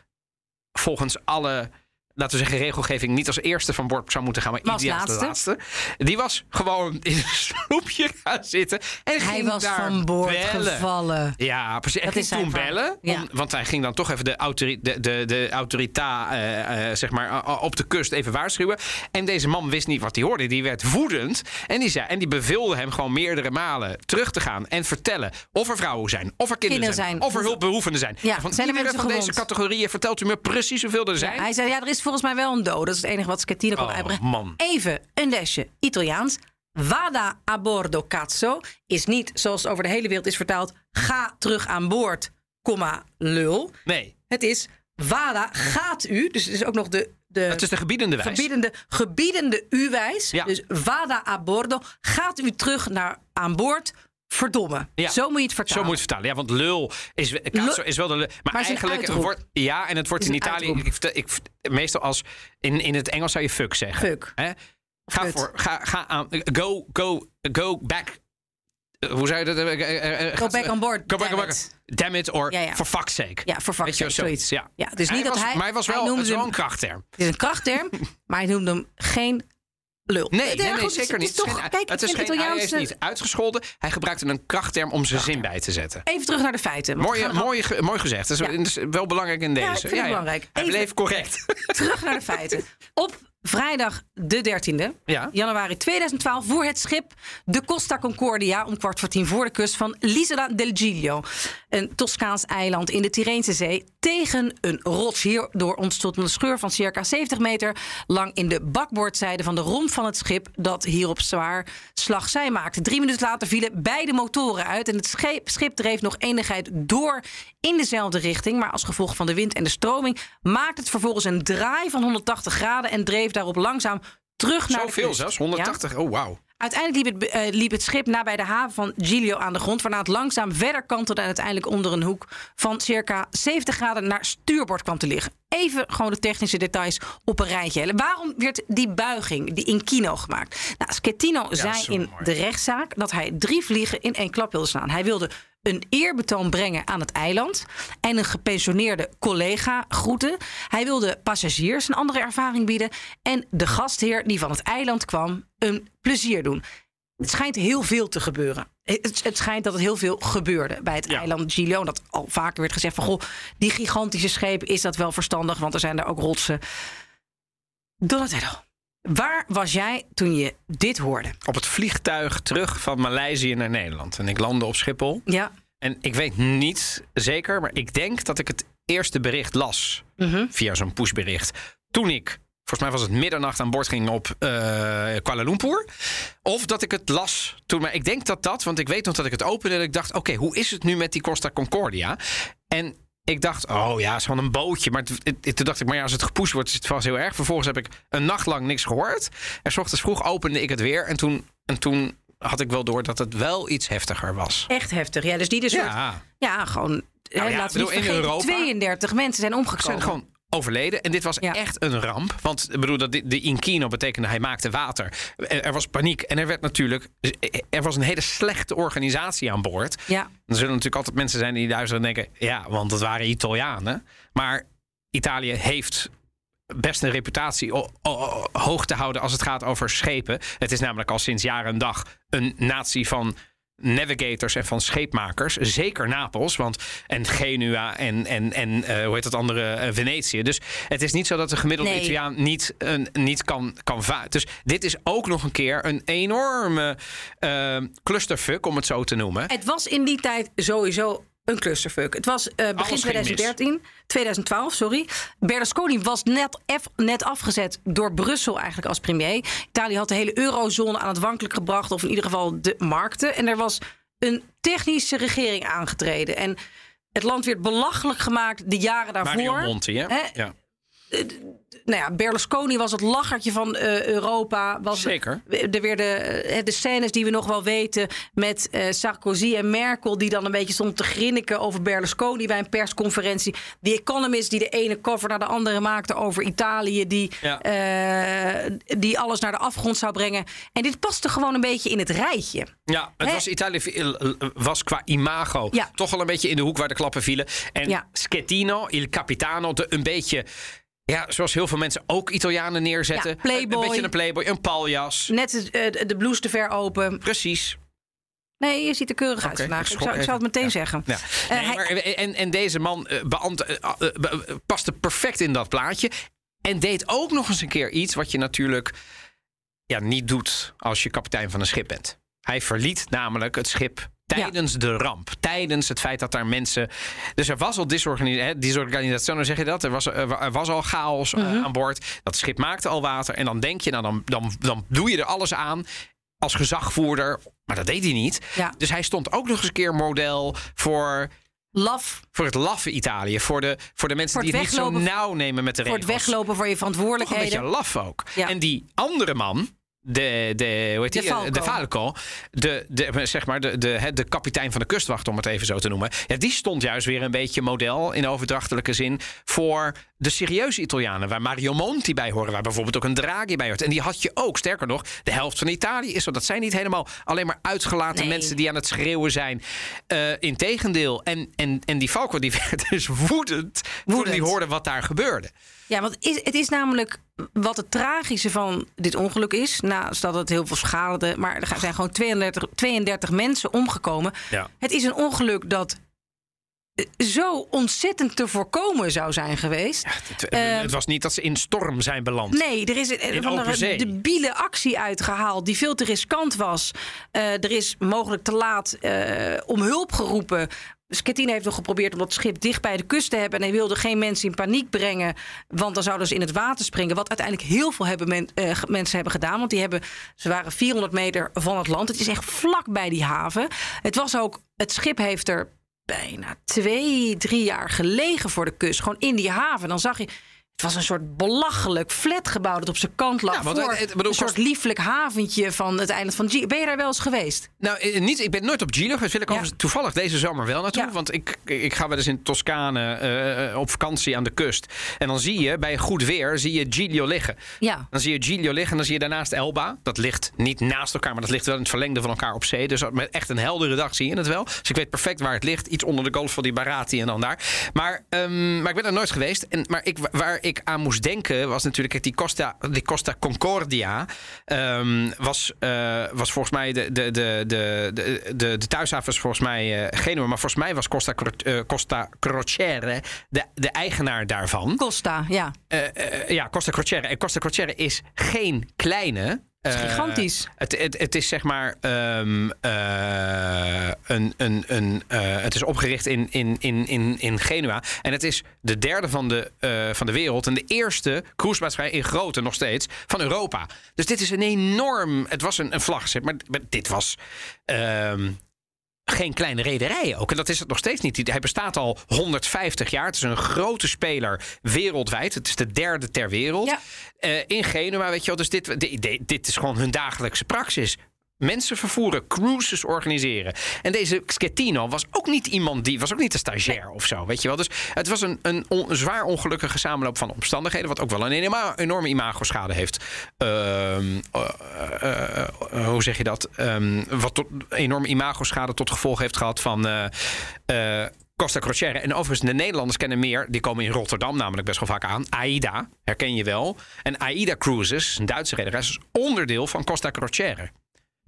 volgens alle laten we zeggen, regelgeving niet als eerste van boord zou moeten gaan, maar, ideaal als de laatste. Die was gewoon in een sloepje gaan zitten. En Hij ging was daar van boord bellen. gevallen. Ja, precies. En ging toen bellen. Ja. om- want hij ging dan toch even de, autori de, de, de autorita eh, eh, zeg maar, eh, op de kust even waarschuwen. En deze man wist niet wat hij hoorde. Die werd woedend. En die, zei, en die beveelde hem gewoon meerdere malen terug te gaan en vertellen of er vrouwen zijn, of er kinderen, Kinderen zijn, zijn. of er hulpbehoevenden zijn. Ja, En van zijn er iedere van deze categorieën vertelt u me precies hoeveel er zijn. Ja, hij zei, ja, er is volgens mij wel een dood. Dat is het enige wat Schettino kon Oh, uitbrengen. man. Even een lesje Italiaans. Vada a bordo cazzo is niet, zoals over de hele wereld is vertaald... ga terug aan boord, comma, lul. Nee, Het is vada, gaat u. Dus het is ook nog de, de het is de gebiedende wijs. gebiedende, gebiedende u-wijs. Ja. Dus vada a bordo, gaat u terug naar aan boord... Verdomme. Ja. Zo moet je het vertalen. Zo moet je het vertalen. Ja, want lul is, is wel de lul. Maar, eigenlijk wordt ja, en het wordt Het in Italië ik, ik, meestal als in, in het Engels zou je fuck zeggen. Fuck. Hè? Ga voor ga, ga aan go go go back. Eh, hoe zou je dat? eh, eh, Go back on board, Go back on board. Damn it or Ja, ja. for fuck's sake. Ja, for fuck's Weet je, sake, zoiets. Ja. Ja, dus niet dat hij- Maar hij was hij wel noemde het wel hem- een krachtterm. Het is een krachtterm, maar hij noemde hem geen lul. Nee, Ja, nee, nee, zeker niet. Het is toch, kijk, het is geen, Italiaanse- niet uitgescholden. Hij gebruikte een krachtterm om zijn zin bij te zetten. Even terug naar de feiten. Mooi, mooi, ge- mooi gezegd. Dat is, Ja. wel belangrijk in deze. ik vind het belangrijk. Hij bleef correct. Terug naar de feiten. Op vrijdag de 13e Ja. januari 2012 voer het schip de Costa Concordia om kwart voor tien voor de kust van l'Isola del Giglio, een Toscaans eiland in de Tyreense Zee, tegen een rots. Hierdoor ontstond een scheur van circa 70 meter lang in de bakboordzijde van de romp van het schip dat hierop zwaar slagzij maakte. Drie minuten later vielen beide motoren uit en het schip, schip dreef nog enigheid door in dezelfde richting, maar als gevolg van de wind en de stroming maakte het vervolgens een draai van 180 graden en dreef daarop langzaam terug naar de Zoveel kust. zelfs, Ja? 180. Oh, wauw. Uiteindelijk liep het, eh, liep het schip nabij de haven van Giglio aan de grond, waarna het langzaam verder kantelde en uiteindelijk onder een hoek van circa 70 graden naar stuurboord kwam te liggen. Even gewoon de technische details op een rijtje. Waarom werd die buiging, die in kino gemaakt? Nou, Schettino zei in mooi. de rechtszaak dat hij drie vliegen in één klap wilde slaan. Hij wilde een eerbetoon brengen aan het eiland en een gepensioneerde collega groeten. Hij wilde passagiers een andere ervaring bieden en de gastheer die van het eiland kwam een plezier doen. Het schijnt heel veel te gebeuren. Het, het schijnt dat het heel veel gebeurde bij het Ja. eiland Giglio. Dat al vaker werd gezegd van... Goh, die gigantische schepen, is dat wel verstandig? Want er zijn er ook rotsen. Donatello, waar was jij toen je dit hoorde? Op het vliegtuig terug van Maleisië naar Nederland. En ik landde op Schiphol. Ja, En ik weet niet zeker, maar ik denk dat ik het eerste bericht las. Mhm. Via zo'n pushbericht. Toen ik, volgens mij was het middernacht aan boord ging op eh, Kuala Lumpur. Of dat ik het las toen. Maar ik denk dat dat, want ik weet nog dat ik het opende. En ik dacht, oké, hoe is het nu met die Costa Concordia? En ik dacht, oh ja, gewoon een bootje. Maar toen dacht ik, maar ja, als het gepusht wordt, is het vast heel erg. Vervolgens heb ik een nacht lang niks gehoord. En s ochtends vroeg opende ik het weer. En toen, en toen had ik wel door dat het wel iets heftiger was. echt heftig. Ja, dus die dus Ja. ja, gewoon... ja, laten we bedoel, in vergeten, Europa- 32 mensen zijn omgekomen. zijn gewoon overleden. En dit was Ja. echt een ramp. Want ik bedoel, dat de, Inkino betekende hij maakte water. Er, was paniek. En er werd natuurlijk. Er was een hele slechte organisatie aan boord. Ja, Er zullen natuurlijk altijd mensen zijn die luisteren en denken: ja, want het waren Italianen. Maar Italië heeft best een reputatie hoog te houden als het gaat over schepen. Het is namelijk al sinds jaren en dag een natie van navigators en van scheepmakers. Zeker Napels, want en Genua en, en, en eh, hoe heet dat andere, eh, Venetië. Dus het is niet zo dat de gemiddelde Nee. Italiaan niet, een, niet kan, kan varen. Dus dit is ook nog een keer een enorme eh, clusterfuck, om het zo te noemen. Het was in die tijd sowieso een clusterfuck. Het was eh, begin Alles ging mis. 2013, 2012, sorry. Berlusconi was net, net afgezet door Brussel eigenlijk als premier. Italië had de hele eurozone aan het wankelijk gebracht, of in ieder geval de markten. En er was een technische regering aangetreden. En het land werd belachelijk gemaakt de jaren daarvoor. Mario Monti, hè? Hè? Ja. Nou ja, Berlusconi was het lachertje van eh, Europa. Was Zeker. Er weer de, eh, de scènes die we nog wel weten met eh, Sarkozy en Merkel... die dan een beetje stonden te grinniken over Berlusconi bij een persconferentie. The Economist die de ene cover naar de andere maakte over Italië... die, Ja. die alles naar de afgrond zou brengen. En dit paste gewoon een beetje in het rijtje. Ja, het Hè? was Italië was qua imago Ja. toch al een beetje in de hoek waar de klappen vielen. En Ja. Schettino, il capitano, de, een beetje, ja, zoals heel veel mensen ook Italianen neerzetten. Ja, playboy. Een, een beetje een playboy, een paljas. Net eh, de blouse te ver open. Precies. Nee, je ziet er keurig uit Oké, vandaag. ik Ik zou, ik zou het meteen zeggen. Ja. Eh, Nee, maar, en, en deze man eh, beant- eh, eh, be- paste perfect in dat plaatje. En deed ook nog eens een keer iets wat je natuurlijk ja, niet doet als je kapitein van een schip bent. Hij verliet namelijk het schip tijdens de ramp. Tijdens het feit dat daar mensen... Dus er was al disorganisatie, disorganisatie zeg je dat? Er was, er was al chaos eh, Mhm. aan boord. Dat schip maakte al water. En dan denk je, nou, dan, dan, dan doe je er alles aan als gezagvoerder. Maar dat deed hij niet. Ja. Dus hij stond ook nog eens een keer model voor Laf voor het laffe Italië. Voor de, voor de mensen Voor die het niet zo nauw nemen met de voor het regels. weglopen voor je Toch een verantwoordelijkheden. beetje laf ook. Ja. En die andere man, de, de, hoe heet De die? Falco. de Falco, de, de, zeg maar de, de, de kapitein van de kustwacht, om het even zo te noemen. Ja, die stond juist weer een beetje model in overdrachtelijke zin voor de serieuze Italianen. Waar Mario Monti bij horen, waar bijvoorbeeld ook een Draghi bij hoort. En die had je ook. Sterker nog, de helft van Italië is zo. Dat zijn niet helemaal alleen maar uitgelaten Nee. mensen die aan het schreeuwen zijn. Eh integendeel. En, en, en die Falco die werd dus woedend, toen Woedend. die hoorde wat daar gebeurde. Ja, want het is, het is namelijk wat het tragische van dit ongeluk is. Naast dat het heel veel schade, maar er zijn gewoon 32, 32 mensen omgekomen. Ja. Het is een ongeluk dat eh, zo ontzettend te voorkomen zou zijn geweest. Het, het was niet dat ze in storm zijn beland. Nee, er is een, van een debiele actie uitgehaald die veel te riskant was. Eh, er is mogelijk te laat eh, om hulp geroepen. Schettine heeft nog geprobeerd om dat schip dicht bij de kust te hebben. En hij wilde geen mensen in paniek brengen. Want dan zouden ze in het water springen. Wat uiteindelijk heel veel hebben eh, mensen hebben gedaan. Want die hebben, ze waren 400 meter van het land. Het is echt vlak bij die haven. Het was ook, het schip heeft er bijna twee, drie jaar gelegen voor de kust. Gewoon in die haven. Dan zag je. Het was een soort belachelijk flatgebouw dat op zijn kant lag. Ja, want voor het- het- bedoel, een soort kost- lieflijk haventje van het eiland van G. Ben je daar wel eens geweest? Nou, eh, niet, ik ben nooit op Gilo geweest. Wil ik Ja. overigens toevallig deze zomer wel naartoe. Ja. Want ik, ik ga wel eens in Toscane eh, op vakantie aan de kust. En dan zie je, bij goed weer, zie je Giglio liggen. Ja. Dan zie je Giglio liggen en dan zie je daarnaast Elba. Dat ligt niet naast elkaar, maar dat ligt wel in het verlengde van elkaar op zee. Dus met echt een heldere dag zie je het wel. Dus ik weet perfect waar het ligt. Iets onder de golf van die Barati en dan daar. Maar, ehm, maar ik ben er nooit geweest. En, maar ik, waar ik aan moest denken was natuurlijk... Die Costa, die Costa Concordia ehm, was, eh, was volgens mij... De, de, de, de, de, de, volgens mij eh Genua. Maar volgens mij was Costa, eh, Costa Crociere de, de eigenaar daarvan. Costa, ja. Ja, Costa Crociere. En Costa Crociere is geen kleine. Is eh, gigantisch. Het, het, het is zeg maar ehm, eh, een, een, een, eh, het is opgericht in, in, in, in, in Genua. En het is de derde van de, eh, van de wereld. En de eerste cruisemaatschappij in grootte nog steeds van Europa. Dus dit is een enorm. Het was een, een vlaggenschip, maar, maar dit was. ehm, geen kleine rederij ook. En dat is het nog steeds niet. Hij bestaat al 150 jaar. Het is een grote speler wereldwijd. Het is de derde ter wereld. Ja. Eh, in Genua, weet je wel. Dus dit, dit, dit- dit is gewoon hun dagelijkse praxis. Mensen vervoeren, cruises organiseren. En deze Schettino was ook niet iemand die... was ook niet een stagiair of zo, weet je wel. Dus het was een, een, on- een zwaar ongelukkige samenloop van omstandigheden... wat ook wel een enorme, enorme imagoschade heeft. Ehm, eh, eh, eh, hoe zeg je dat? Ehm, wat tot, enorme imagoschade tot gevolg heeft gehad van... Costa Crociere. En overigens, de Nederlanders kennen meer. Die komen in Rotterdam namelijk best wel vaak aan. AIDA, herken je wel. En AIDA Cruises, een Duitse rederij, is onderdeel van Costa Crociere.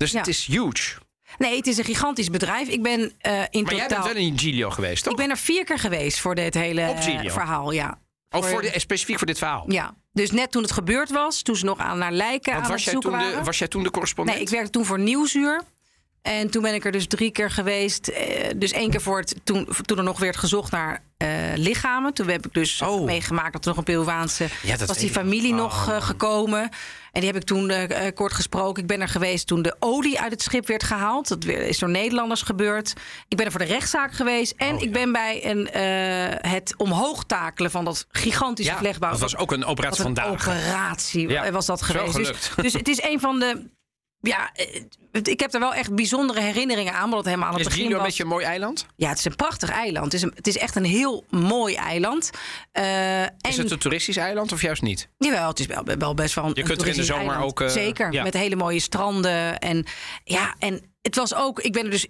Dus Ja. het is huge. Nee, het is een gigantisch bedrijf. Ik ben eh, in Maar jij bent wel in Giglio geweest, toch? Ik ben er vier keer geweest voor dit hele verhaal, ja. Ook voor de, specifiek voor dit verhaal. Ja, dus net toen het gebeurd was, toen ze nog aan naar lijken Want aan was het jij, zoeken toen de, waren. was jij toen de correspondent? Nee, ik werkte toen voor Nieuwsuur. En toen ben ik er dus drie keer geweest. Eh, dus één keer voor het, toen, toen er nog werd gezocht naar eh, lichamen. Toen heb ik dus Oh. meegemaakt dat er nog een Peruaanse... Ja, dat was die familie nog Oh. eh, gekomen. En die heb ik toen kort gesproken. Ik ben er geweest toen de olie uit het schip werd gehaald. Dat is door Nederlanders gebeurd. Ik ben er voor de rechtszaak geweest. Oh, En ik ben bij een, het omhoog takelen van dat gigantische Ja, vlechtbouw. dat was ook een operatie Wat een vandaag. operatie Ja, was dat geweest. Dus, dus het is een van de. Ja, eh, ik heb er wel echt bijzondere herinneringen aan. Omdat het helemaal aan het Is begin Gino een was. beetje een mooi eiland? Ja, het is een prachtig eiland. Het is, een, het is echt een heel mooi eiland. Eh, Is en, het een toeristisch eiland of juist niet? Jawel, het is wel, wel best wel een Je kunt er in de zomer eiland. ook, eh, Zeker, ja. met hele mooie stranden. En ja, en het was ook... Ik ben er dus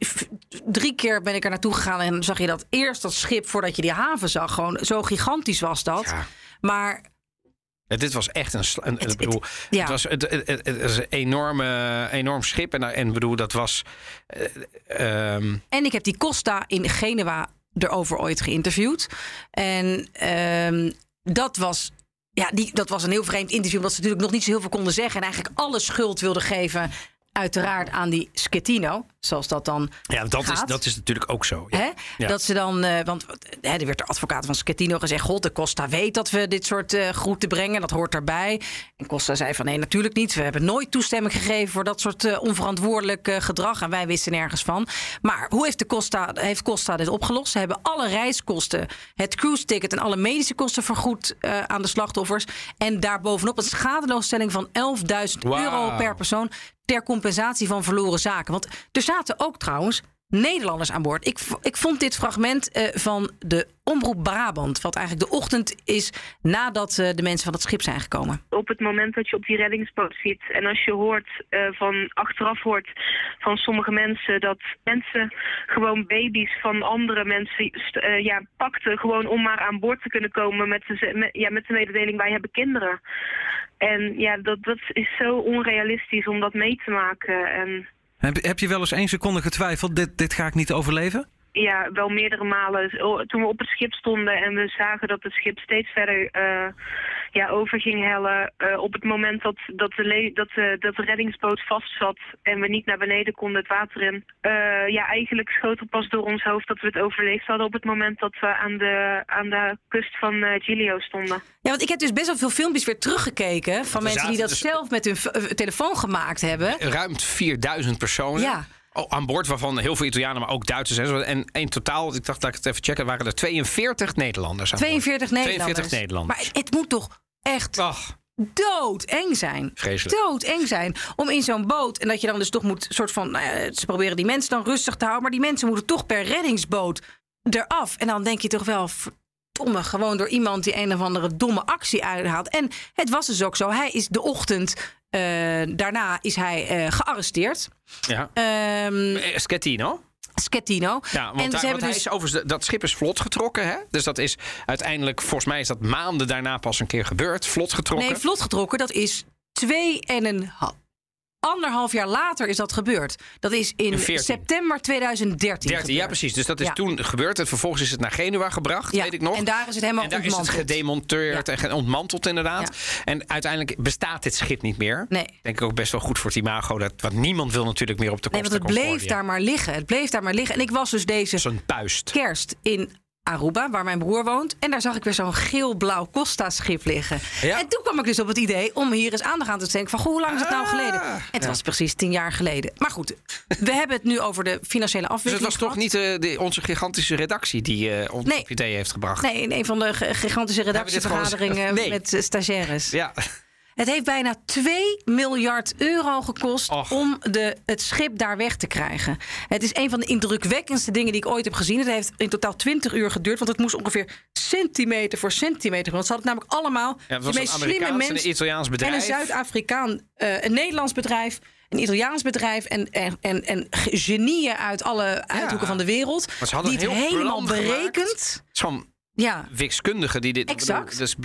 drie keer ben ik er naartoe gegaan... en zag je dat eerst dat schip voordat je die haven zag. Gewoon zo gigantisch was dat. Ja. Maar dit was echt een. een, Het- ik bedoel, het- ja. het was het, het, een enorme, enorm schip. En, en bedoel, dat was. eh, ehm, En ik heb die Costa in Genua erover ooit geïnterviewd. En ehm, dat was. Ja, die, dat was een heel vreemd interview, omdat ze natuurlijk nog niet zo heel veel konden zeggen. En eigenlijk alle schuld wilden geven, uiteraard, aan die Schettino. Zoals dat dan ja, dat is, dat is natuurlijk ook zo. Ja. Hè? Ja. Dat ze dan, eh, want hè, er werd de advocaat van Schettino gezegd: God, de Costa weet dat we dit soort eh, groeten brengen, dat hoort erbij. En Costa zei van nee, natuurlijk niet. We hebben nooit toestemming gegeven voor dat soort eh, onverantwoordelijk gedrag. En wij wisten nergens van. Maar hoe heeft, de Costa, heeft Costa dit opgelost? Ze hebben alle reiskosten, het cruise ticket en alle medische kosten vergoed aan de slachtoffers. En daarbovenop een schadeloosstelling van 11.000 Wauw. euro per persoon ter compensatie van verloren zaken. Want er zaten ook trouwens Nederlanders aan boord. Ik, ik vond dit fragment eh, van de Omroep Brabant, wat eigenlijk de ochtend is nadat eh, de mensen van het schip zijn gekomen. op het moment dat je op die reddingsboot zit en als je hoort eh, van achteraf hoort van sommige mensen dat mensen gewoon baby's van andere mensen ja, pakten gewoon om maar aan boord te kunnen komen met de, ja, met de mededeling wij hebben kinderen. En ja, dat, dat is zo onrealistisch om dat mee te maken. En Heb, je wel eens één seconde getwijfeld, dit, dit ga ik niet overleven? Ja, wel meerdere malen. Toen we op het schip stonden en we zagen dat het schip steeds verder eh, ja, over ging hellen. eh, op het moment dat, dat, de le- dat, de, dat de reddingsboot vastzat en we niet naar beneden konden het water in. eh, ja, eigenlijk schoot er pas door ons hoofd dat we het overleefd hadden op het moment dat we aan de, aan de kust van eh, Giglio stonden. Ja, want ik heb dus best wel veel filmpjes weer teruggekeken van mensen die dat dus- zelf met hun eh, telefoon gemaakt hebben. Ruim 4000 personen. Ja. Oh, aan boord, waarvan heel veel Italianen, maar ook Duitsers. En, zo. en in totaal, ik dacht dat ik het even checken, waren er 42 Nederlanders aan boord. 42 Nederlanders. 42 Nederlanders. Maar het moet toch echt Ach, doodeng zijn. Vreselijk. Doodeng zijn. Om in zo'n boot. En dat je dan dus toch moet. soort van. Nou ja, ze proberen die mensen dan rustig te houden. Maar die mensen moeten toch per reddingsboot eraf. En dan denk je toch wel. Verdomme, gewoon door iemand die een of andere domme actie uithaalt. En het was dus ook zo. Hij is de ochtend. Eh, daarna is hij eh, gearresteerd. ja. Schettino. Schettino. Ja, want, en want hij dus. is overigens, dat schip is vlot getrokken. Hè? Dus dat is uiteindelijk, volgens mij is dat maanden daarna pas een keer gebeurd. Vlot getrokken. Nee, vlot getrokken. Dat is twee en een half. Anderhalf jaar later is dat gebeurd. Dat is in In 14. september 2013. 13, ja precies. Dus dat is Ja. toen gebeurd. En vervolgens is het naar Genua gebracht, Ja, weet ik nog. en daar is het helemaal En daar is het gedemonteerd Ja. en ontmanteld inderdaad. En uiteindelijk bestaat dit schip niet meer. Nee. Denk ik ook best wel goed voor het imago. Dat, want niemand wil natuurlijk meer op de Nee, Costa want het bleef daar maar liggen. Het bleef daar maar liggen. En ik was dus deze Zo'n puist. kerst in Aruba, waar mijn broer woont. En daar zag ik weer zo'n geel-blauw Costa-schip liggen. Ja. En toen kwam ik dus op het idee om hier eens aandacht aan te steken... van goh, hoe lang is het nou Ah. geleden? En het was precies tien jaar geleden. Maar goed, we hebben het nu over de financiële Dus afwikkeling het was toch niet eh, de, onze gigantische redactie die eh ons Nee. op idee heeft gebracht. Nee, in een van de gigantische gewoon- redactievergaderingen Nee. met stagiaires. Ja. Het heeft bijna 2 miljard euro gekost Och. om de, het schip daar weg te krijgen. Het is een van de indrukwekkendste dingen die ik ooit heb gezien. Het heeft in totaal 20 uur geduurd, want het moest ongeveer centimeter voor centimeter. Want ze hadden namelijk allemaal Ja, de meest slimme en mensen. een Italiaans bedrijf. En een Zuid-Afrikaan, eh, een Nederlands bedrijf, een Italiaans bedrijf en, en, en, en genieën uit alle uithoeken van de wereld. Maar ze hadden die het helemaal berekend. Zo'n Ja, wiskundige die dit... Exact. Dus,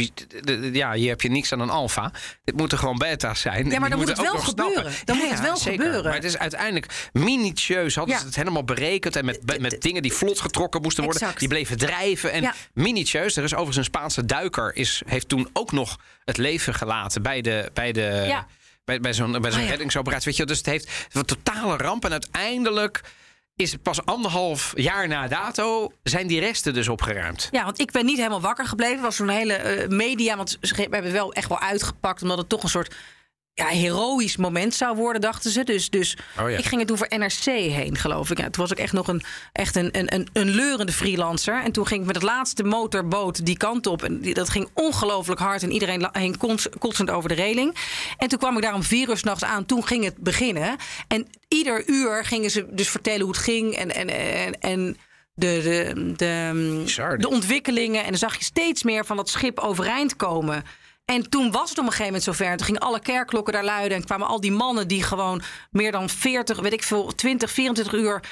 ja, hier heb je niks aan een alfa. Dit moeten gewoon beta's zijn. Ja, maar dan moet het wel gebeuren. Dan moet het wel zeker. gebeuren. Maar het is uiteindelijk minutieus. Hadden Ja. ze het helemaal berekend. En met, met dingen die vlot getrokken moesten worden. Die bleven drijven. En Ja. minutieus. Er is overigens een Spaanse duiker. Is, heeft toen ook nog het leven gelaten bij de... Bij de bij, bij zo'n bij zo'n Oh reddingsoperatie. Weet je, dus het heeft een totale ramp. En uiteindelijk is pas anderhalf jaar na dato... zijn die resten dus opgeruimd. Ja, want ik ben niet helemaal wakker gebleven. Het was zo'n hele eh, media, want we hebben wel echt wel uitgepakt... omdat het toch een soort ja, heroïsch moment zou worden, dachten ze. Dus, dus Oh ja. ik ging er toen voor NRC heen, geloof ik. Ja, toen was ik echt nog een, echt een, een, een, een leurende freelancer. En toen ging ik met het laatste motorboot die kant op. En die, dat ging ongelooflijk hard. En iedereen kots- kotsend over de reling. En toen kwam ik daar om vier uur s'nachts aan. Toen ging het beginnen. En ieder uur gingen ze dus vertellen hoe het ging. En, en, en, en de, de, de, de ontwikkelingen. En dan zag je steeds meer van dat schip overeind komen. En toen was het op een gegeven moment zover. Toen gingen alle kerkklokken daar luiden. En kwamen al die mannen die gewoon meer dan 40, weet ik veel, 20, 24 uur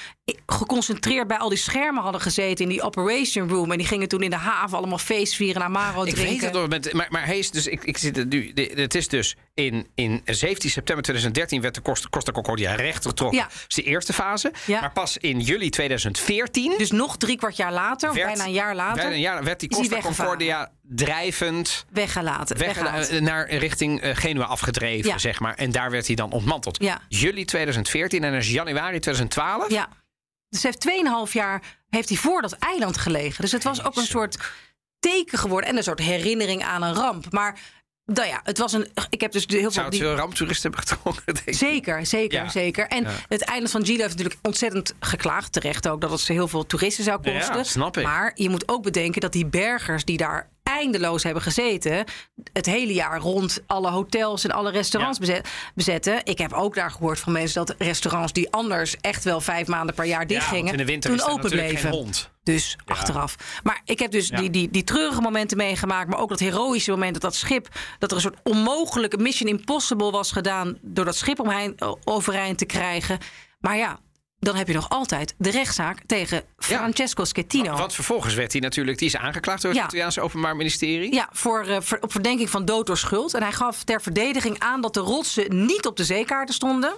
geconcentreerd bij al die schermen hadden gezeten in die operation room. En die gingen toen in de haven allemaal feest vieren en Amaro Ik drinken. weet het nog, met, maar, maar hij is dus, ik, ik zit er nu, het is dus in, in 17 september 2013 werd de Costa, Costa Concordia rechtgetrokken. Ja. Dat is de eerste fase. Ja. Maar pas in juli 2014, Dus nog drie kwart jaar later, werd, bijna een jaar later, bijna een jaar, werd die Costa. Concordia drijvend weggelaten. weg, weggehaald. eh, naar richting eh, Genua afgedreven, Ja. zeg maar. En daar werd hij dan ontmanteld. Ja. Juli 2014 en dan is januari 2012. Ja. Dus heeft 2,5 jaar heeft hij voor dat eiland gelegen. Dus het was ook een soort teken geworden en een soort herinnering aan een ramp. Maar nou ja, het was een. Ik heb dus heel veel. Zou het veel ramptoeristen hebben getrokken? denk ik? Zeker, zeker, Ja. zeker. En Ja. het eiland van Gila heeft natuurlijk ontzettend geklaagd. Terecht ook dat het ze heel veel toeristen zou Ja, kosten. snap ik. Maar je moet ook bedenken dat die bergers die daar eindeloos hebben gezeten... het hele jaar rond alle hotels en alle restaurants Ja. bezet- bezetten. Ik heb ook daar gehoord van mensen dat restaurants... die anders echt wel vijf maanden per jaar Ja, dichtgingen... winter toen is open bleven. Dus achteraf. Maar ik heb dus Ja. die, die, die treurige momenten meegemaakt. Maar ook dat heroïsche moment dat dat schip. dat er een soort onmogelijke mission impossible was gedaan. door dat schip omheen, overeind te krijgen. Maar ja, dan heb je nog altijd de rechtszaak tegen Francesco Schettino. Want vervolgens werd hij natuurlijk, die is aangeklaagd door het Ja. Italiaanse Openbaar Ministerie. Ja, voor, eh, ver- op verdenking van dood door schuld. En hij gaf ter verdediging aan dat de rotsen niet op de zeekaarten stonden.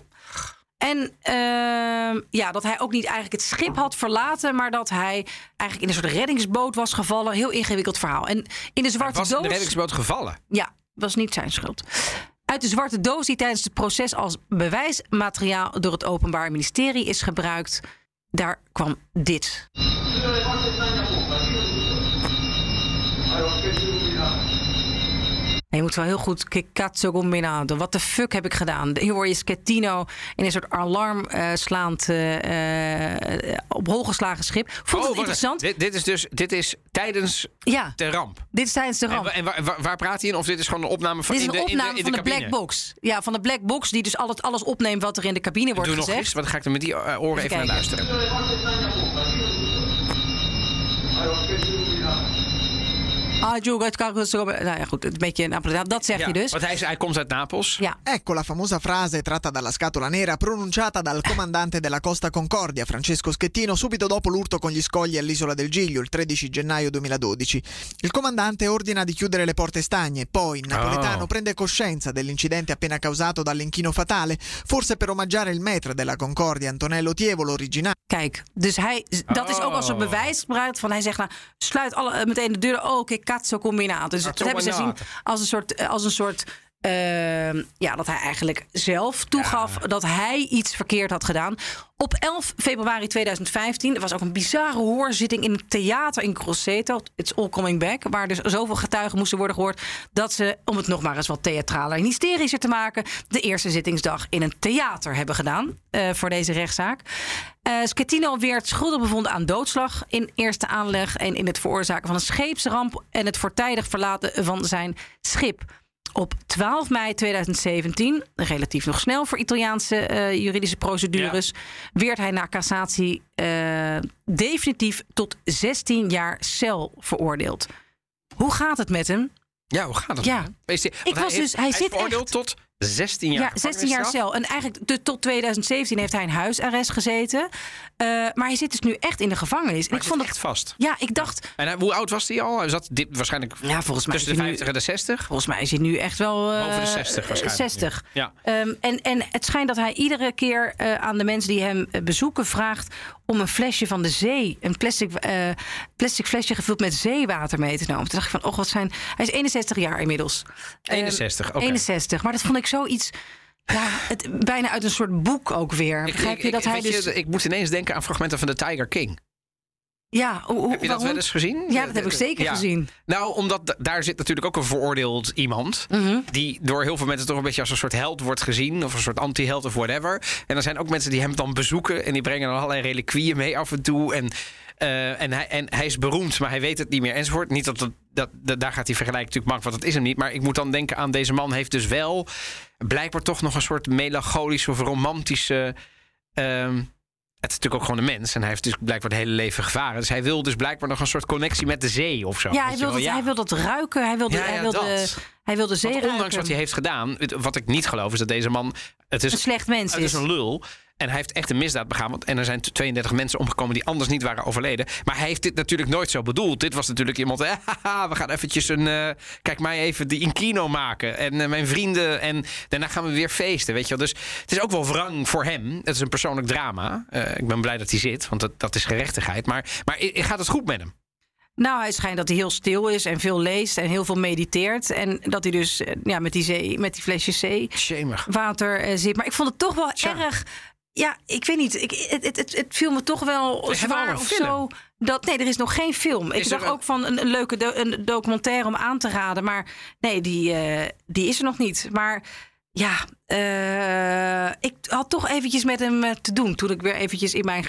En ehm, ja, dat hij ook niet eigenlijk het schip had verlaten, maar dat hij eigenlijk in een soort reddingsboot was gevallen. Heel ingewikkeld verhaal. En in de zwarte was in de reddingsboot gevallen. Ja, was niet zijn schuld. Uit de zwarte doos die tijdens het proces als bewijsmateriaal door het Openbaar Ministerie is gebruikt, daar kwam dit. Je moet wel heel goed cazzo combinato. Wat de fuck heb ik gedaan? Hier hoor je Schettino in een soort alarm eh, slaand eh, op hol geslagen schip. Vond het Oh, interessant? Dit, dit is dus dit is tijdens Ja, de ramp. dit is tijdens de ramp. en waar, waar, waar praat hij in? Of dit is gewoon een opname van Dit is in de, in de- opname in van de, black box. Ja, van de black box die dus alles, alles opneemt wat er in de cabine wordt Doe nog gezegd. eens, want dan ga ik er met die oren even, Even naar luisteren. Ah, zo- Nou ja, goed, een beetje een Napolitaan. Dat zeg Ja, je dus. Want hij, hij komt uit Napels. Ja. Ecco la famosa frase tratta dalla scatola nera pronunciata dal comandante della Costa Concordia, Francesco Schettino, subito dopo l'urto con gli scogli all'isola del Giglio il 13 gennaio 2012. Il comandante ordina di chiudere le porte stagne, poi il napoletano Oh. prende coscienza dell'incidente appena causato dall'inchino fatale, forse per omaggiare il maître della Concordia, Antonello Tievolo, originale. Kijk, dus hij, dat is ook als een Oh. bewijs gebruikt van hij zegt nou sluit alle, eh, meteen de deuren. Oh, oké, cazzo combinato. Dus dat hebben ze gezien combinato. als een soort, eh, als een soort ehm, ja, dat hij eigenlijk zelf toegaf dat hij iets verkeerd had gedaan. Op 11 februari 2015 er was ook een bizarre hoorzitting in het theater in Grosseto. It's all coming back. Waar dus zoveel getuigen moesten worden gehoord dat ze, om het nog maar eens wat theatraler en hysterischer te maken, de eerste zittingsdag in een theater hebben gedaan eh, voor deze rechtszaak. Eh Schettino werd schuldig bevonden aan doodslag in eerste aanleg en in het veroorzaken van een scheepsramp en het voortijdig verlaten van zijn schip. Op 12 mei 2017, relatief nog snel voor Italiaanse eh, juridische procedures, werd hij na cassatie eh, definitief tot 16 jaar cel veroordeeld. Hoe gaat het met hem? Ja, hoe gaat dat? Ja. die- want was heeft- dus- hij zit veroordeeld echt- tot 16 jaar Ja, 16 jaar gevangenisstraf. cel. En eigenlijk de, tot 2017 heeft hij een huisarrest gezeten. Eh, maar hij zit dus nu echt in de gevangenis. Maar ik vond echt vast. Ja, ik dacht. En hij- hoe oud was hij al? Hij zat dit, waarschijnlijk Ja, volgens mij tussen de hij nu- 50 en de 60. Volgens mij is hij nu echt wel. eh, Boven de 60 waarschijnlijk. 60. Ja. Ehm, en, en het schijnt dat hij iedere keer eh, aan de mensen die hem eh, bezoeken vraagt om een flesje van de zee, een plastic, eh, plastic flesje gevuld met zeewater mee te nemen. Toen dacht ik van, oh wat zijn. Hij is 61 jaar inmiddels. Ehm, 61, oké. 61. Maar dat vond ik zoiets. ja, het, bijna uit een soort boek ook weer. Begrijp je dat hij dus... je, ik moet ineens denken aan fragmenten van de Tiger King. ja, hoe, hoe- Heb je dat waarom? wel eens gezien? Ja, dat heb ik zeker Ja. gezien. Nou, omdat da- daar zit natuurlijk ook een veroordeeld iemand. Mhm. Die door heel veel mensen toch een beetje als een soort held wordt gezien. Of een soort anti-held of whatever. En er zijn ook mensen die hem dan bezoeken. En die brengen dan allerlei reliquieën mee af en toe. En, eh, en, hij, en hij is beroemd, maar hij weet het niet meer enzovoort. Niet dat, dat, dat, dat- daar gaat die vergelijking natuurlijk mak, want dat is hem niet. Maar ik moet dan denken aan deze man heeft dus wel blijkbaar toch nog een soort melancholische of romantische... ehm, het is natuurlijk ook gewoon een mens. En hij heeft dus blijkbaar het hele leven gevaren. Dus hij wil dus blijkbaar nog een soort connectie met de zee of zo. Ja, hij wil, dat, hij wil dat ruiken. Hij wil Ja, hij wil de, hij wil de zee Want ondanks ruiken. wat hij heeft gedaan, wat ik niet geloof, is dat deze man. Het is Een slecht mens Het is is. een lul. En hij heeft echt een misdaad begaan. Want, en er zijn 32 mensen omgekomen die anders niet waren overleden. Maar hij heeft dit natuurlijk nooit zo bedoeld. Dit was natuurlijk iemand. eh, haha, we gaan eventjes een. eh, kijk, mij even die in kino maken. En eh, mijn vrienden. En daarna gaan we weer feesten. Weet je wel. Dus het is ook wel wrang voor hem. Het is een persoonlijk drama. Eh, ik ben blij dat hij zit. Want dat, dat is gerechtigheid. Maar, maar gaat het goed met hem? Nou, hij schijnt dat hij heel stil is en veel leest en heel veel mediteert. En dat hij dus ja, met, die zee, met die flesjes zee water zit. Maar ik vond het toch wel erg. Ja, ik weet niet. Ik, het, het, het, het viel me toch wel zwaar of film? zo. Dat, nee, er is nog geen film. Is ik dacht een- ook van een, een leuke do- een documentaire om aan te raden. Maar nee, die, eh, die is er nog niet. Maar ja, eh, ik had toch eventjes met hem eh, te doen. Toen ik weer eventjes in mijn,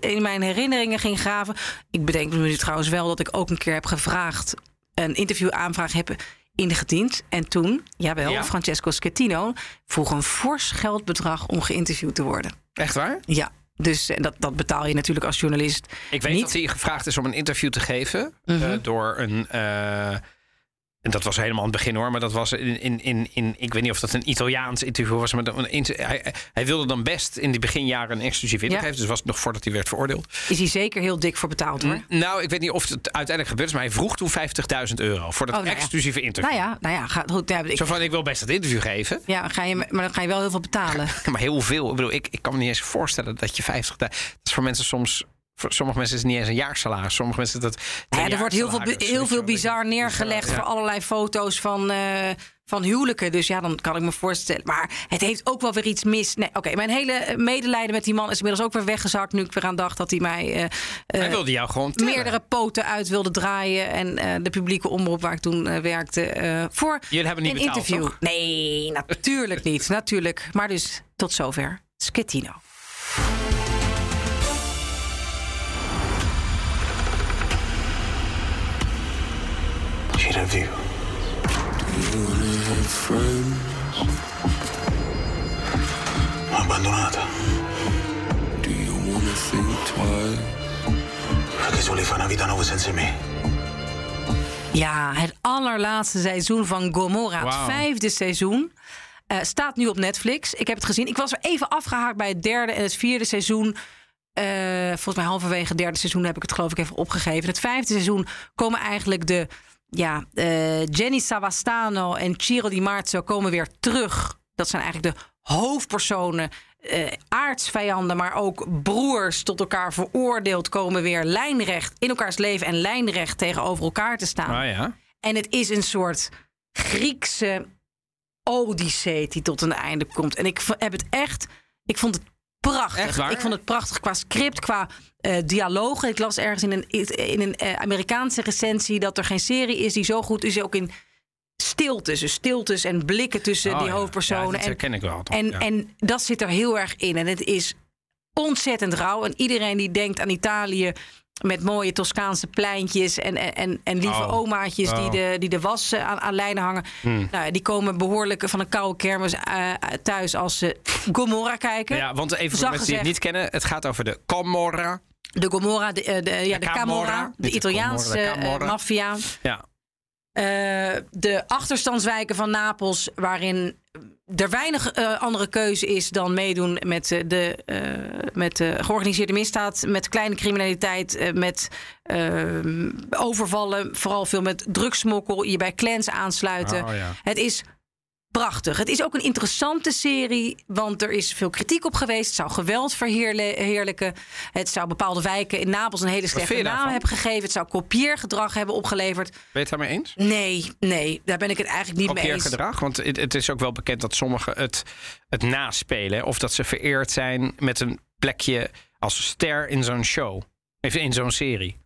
in mijn herinneringen ging graven. Ik bedenk me nu trouwens wel dat ik ook een keer heb gevraagd... een interviewaanvraag heb ingediend. En toen, jawel, Ja? Francesco Schettino... vroeg een fors geldbedrag om geïnterviewd te worden. Echt waar? Ja, dus en dat, dat betaal je natuurlijk als journalist Ik weet niet. dat hij gevraagd is om een interview te geven eh, Mhm. door een. eh, en dat was helemaal aan het begin hoor, maar dat was in, in, in, in ik weet niet of dat een Italiaans interview was, maar inter- hij, hij wilde dan best in die beginjaren een exclusief interview Ja. geven, dus was het nog voordat hij werd veroordeeld. Is hij zeker heel dik voor betaald hoor. Nou, ik weet niet of het uiteindelijk gebeurd is, maar hij vroeg toen 50.000 euro voor dat Oh, nou ja. exclusieve interview. Nou ja, nou ja, ga, goed, ja, ik, Zo van, ik wil best dat interview geven, ja, ga je, maar dan ga je wel heel veel betalen. maar heel veel. Ik bedoel, ik, ik kan me niet eens voorstellen dat je 50.000... Dat is voor mensen soms... Voor sommige mensen is het niet eens een jaarsalaris. Sommige mensen dat... Ja, er wordt heel veel, heel veel bizar neergelegd ja. voor allerlei foto's van, eh, van huwelijken. Dus ja, dan kan ik me voorstellen. Maar het heeft ook wel weer iets mis. Nee, oké, mijn hele medelijden met die man is inmiddels ook weer weggezakt. Nu ik weer aan dacht dat hij mij eh, Hij eh, wilde jou gewoon tellen. meerdere poten uit wilde draaien. En de publieke omroep waar ik toen werkte voor Jullie hebben niet een betaald, interview. toch? Nee, natuurlijk niet. Natuurlijk. Maar dus tot zover. Schettino. Revivo. Abbandonata. Perché fare una vita nuova senza me? Ja, het allerlaatste seizoen van Gomorra. Het vijfde seizoen. eh, staat nu op Netflix. Ik heb het gezien. Ik was er even afgehaakt bij het derde en het vierde seizoen. Eh, volgens mij halverwege het derde seizoen heb ik het geloof ik even opgegeven. Het vijfde seizoen komen eigenlijk de... Ja, eh, Jenny Savastano en Ciro Di Marzo komen weer terug. Dat zijn eigenlijk de hoofdpersonen. eh aardsvijanden, maar ook broers tot elkaar veroordeeld... komen weer lijnrecht in elkaars leven en lijnrecht tegenover elkaar te staan. Ah ja. En het is een soort Griekse odyssee die tot een einde komt. En ik heb het echt... Ik vond het prachtig. Echt waar? Ik vond het prachtig qua script, qua eh, dialogen. Ik las ergens in een, in een eh, Amerikaanse recensie... dat er geen serie is die zo goed is, ook in stiltes. Dus stiltes en blikken tussen Oh die ja. hoofdpersonen. Ja, dat en, herken ik wel. toch? en, Ja. en dat zit er heel erg in. En het is ontzettend rauw. En iedereen die denkt aan Italië met mooie Toscaanse pleintjes en, en- en, lieve Oh. omaatjes die, Oh. de, die de was eh, aan, aan lijnen hangen. Hmm. Nou, die komen behoorlijk van een koude kermis eh, thuis als ze Gomorra kijken. Ja, want even voor mensen die het niet kennen, het gaat over de Camorra. De Gomorra, de, eh, de, ja, de, De Camorra, Camorra. de Italiaanse eh, maffia. Ja. Eh, de achterstandswijken van Napels, waarin er weinig eh, andere keuze is dan meedoen met, eh, de, eh, met de georganiseerde misdaad, met kleine criminaliteit, met eh, overvallen, vooral veel met drugssmokkel, je bij clans aansluiten. Oh, ja. Het is prachtig. Het is ook een interessante serie, want er is veel kritiek op geweest. Het zou geweld verheerlijken. Het zou bepaalde wijken in Napels een hele slechte naam daarvan? hebben gegeven. Het zou kopieergedrag hebben opgeleverd. Ben je het daarmee eens? Nee, nee, daar ben ik het eigenlijk niet mee eens. Kopieergedrag? Want het, het is ook wel bekend dat sommigen het, het naspelen. Of dat ze vereerd zijn met een plekje als ster in zo'n show. Even in zo'n serie.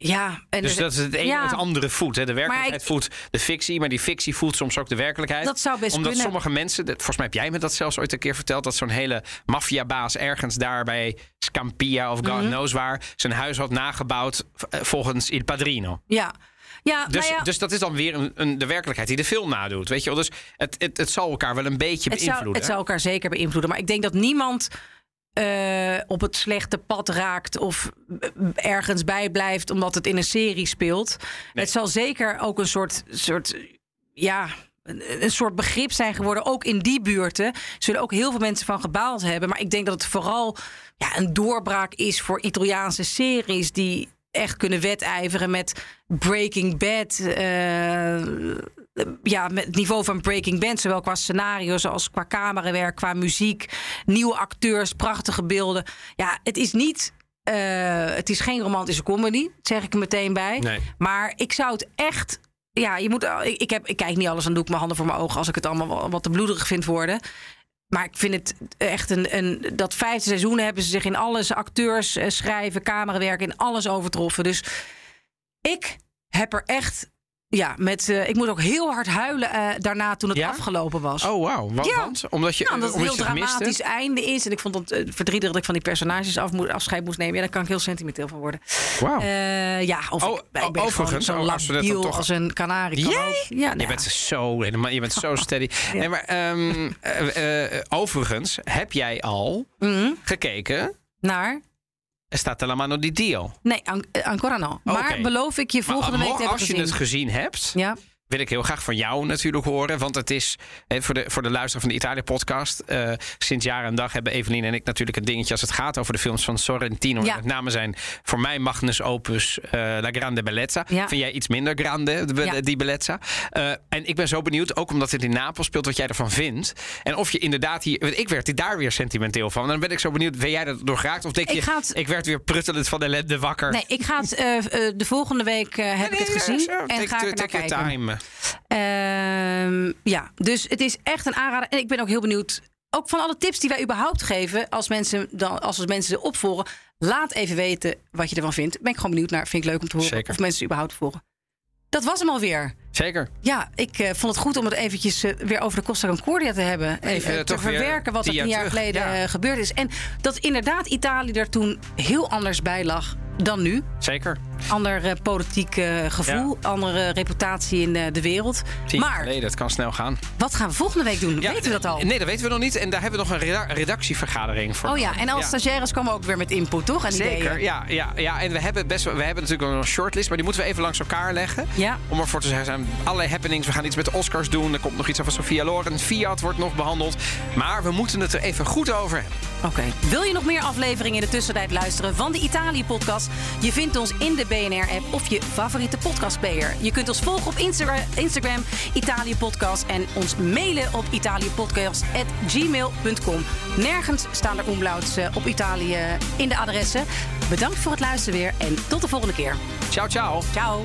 Ja, en Dus dat is het ene ja, het andere voedt. hè. De werkelijkheid voedt de fictie, maar die fictie voedt soms ook de werkelijkheid. Dat zou best Omdat kunnen. sommige mensen, dat- volgens mij heb jij me dat zelfs ooit een keer verteld, dat zo'n hele maffiabaas ergens daar bij Scampia of God Mhm. knows waar zijn huis had nagebouwd eh, volgens Il Padrino. Ja, ja, Dus, nou ja, dus dat is dan weer een, een, de werkelijkheid die de film nadoet. Weet je wel? Dus het, het, het zal elkaar wel een beetje het zou, beïnvloeden. het zou elkaar zeker beïnvloeden. Maar ik denk dat niemand eh, op het slechte pad raakt of eh, ergens bij blijft omdat het in een serie speelt. Het zal zeker ook een soort, soort ja. Een soort begrip zijn geworden, ook in die buurten. Zullen ook heel veel mensen van gebaald hebben. Maar ik denk dat het vooral ja, een doorbraak is voor Italiaanse series die echt kunnen wedijveren met Breaking Bad. eh, ja, met het niveau van Breaking Bad, zowel qua scenario's als qua camerawerk, qua muziek, nieuwe acteurs, prachtige beelden. Ja, het is niet. eh, het is geen romantische comedy, zeg ik er meteen bij. Nee. Maar ik zou het echt. Ja, je moet. Ik, ik, heb, ik kijk niet alles en doe ik mijn handen voor mijn ogen als ik het allemaal wat te bloederig vind worden. Maar ik vind het echt een, een. Dat vijfde seizoen hebben ze zich in alles, acteurs, eh, schrijven, camerawerk, in alles overtroffen. Dus ik heb er echt. Ja, met. eh, ik moet ook heel hard huilen eh, daarna toen het Ja? afgelopen was. Oh, wauw. Wa- Ja. Want? Omdat je, Ja, omdat het een heel dramatisch miste? einde is. En ik vond het eh, verdrietig dat ik van die personages af moet, afscheid moest nemen. Ja, daar kan ik heel sentimenteel van worden. Wauw. Eh, ja, of Oh, ik, ik ben oh, overigens, gewoon oh, zo als we dat toch- als een kanarie. kan. Ja, nou Je bent zo, helemaal- je bent zo steady. Nee, maar ehm, eh, eh, overigens, heb jij al Mhm. gekeken? Naar? Staat la mano di Dio. Nee, an- eh, ancora no. Maar beloof ik je volgende maar week te hebben als je gezien. het gezien hebt, Ja, wil ik heel graag van jou natuurlijk horen. Want het is hè, voor, de, voor de luisteraar van de Italië-podcast. eh, sinds jaar en dag hebben Evelien en ik natuurlijk een dingetje als het gaat over de films van Sorrentino. Ja. Met name zijn voor mij Magnus Opus eh, La Grande Bellezza. Ja. Vind jij iets minder grande, de- Ja. die Bellezza. Eh, en ik ben zo benieuwd, ook omdat het in Napels speelt, wat jij ervan vindt. En of je inderdaad hier... Ik werd daar weer sentimenteel van. En dan ben ik zo benieuwd, ben jij er door geraakt? Of denk Ik je, het- ik werd weer pruttelend van ellende wakker? nee, ik ga het de volgende week heb ik het gezien en ga ik naar kijken. time. Ehm, ja, dus het is echt een aanrader. En ik ben ook heel benieuwd. Ook van alle tips die wij überhaupt geven, als mensen, dan, als mensen ze opvolgen, laat even weten wat je ervan vindt. Ben ik gewoon benieuwd naar. Vind ik leuk om te horen Zeker. of mensen ze überhaupt volgen. Dat was hem alweer. Zeker. Ja, ik eh, vond het goed om het eventjes eh, weer over de Costa Concordia te hebben. Even eh, te toch weer verwerken wat er tien jaar geleden ja. gebeurd is. En dat inderdaad Italië er toen heel anders bij lag dan nu. Zeker. Ander politiek gevoel, andere reputatie in de wereld. Tien maar geleden, het kan snel gaan. wat gaan we volgende week doen? Weten we dat al? Nee, dat weten we nog niet. En daar hebben we nog een reda- redactievergadering voor. Oh ja, en als stagiaires komen ook weer met input, toch? En Zeker, ideeën. ja, ja, ja. En we hebben, best we hebben natuurlijk wel een shortlist, maar die moeten we even langs elkaar leggen. Om ervoor te zijn allerlei happenings. We gaan iets met de Oscars doen. Er komt nog iets over Sofia Loren. Fiat wordt nog behandeld. Maar we moeten het er even goed over hebben. Oké. Wil je nog meer afleveringen in de tussentijd luisteren van de Italië-podcast? Je vindt ons in de BNR-app of je favoriete podcastplayer. Je kunt ons volgen op Instagram, Instagram Italië-podcast en ons mailen op italiëpodcast.gmail.com. Nergens staan er omlauts eh, op Italië in de adressen. Bedankt voor het luisteren weer en tot de volgende keer. Ciao, ciao. Ciao.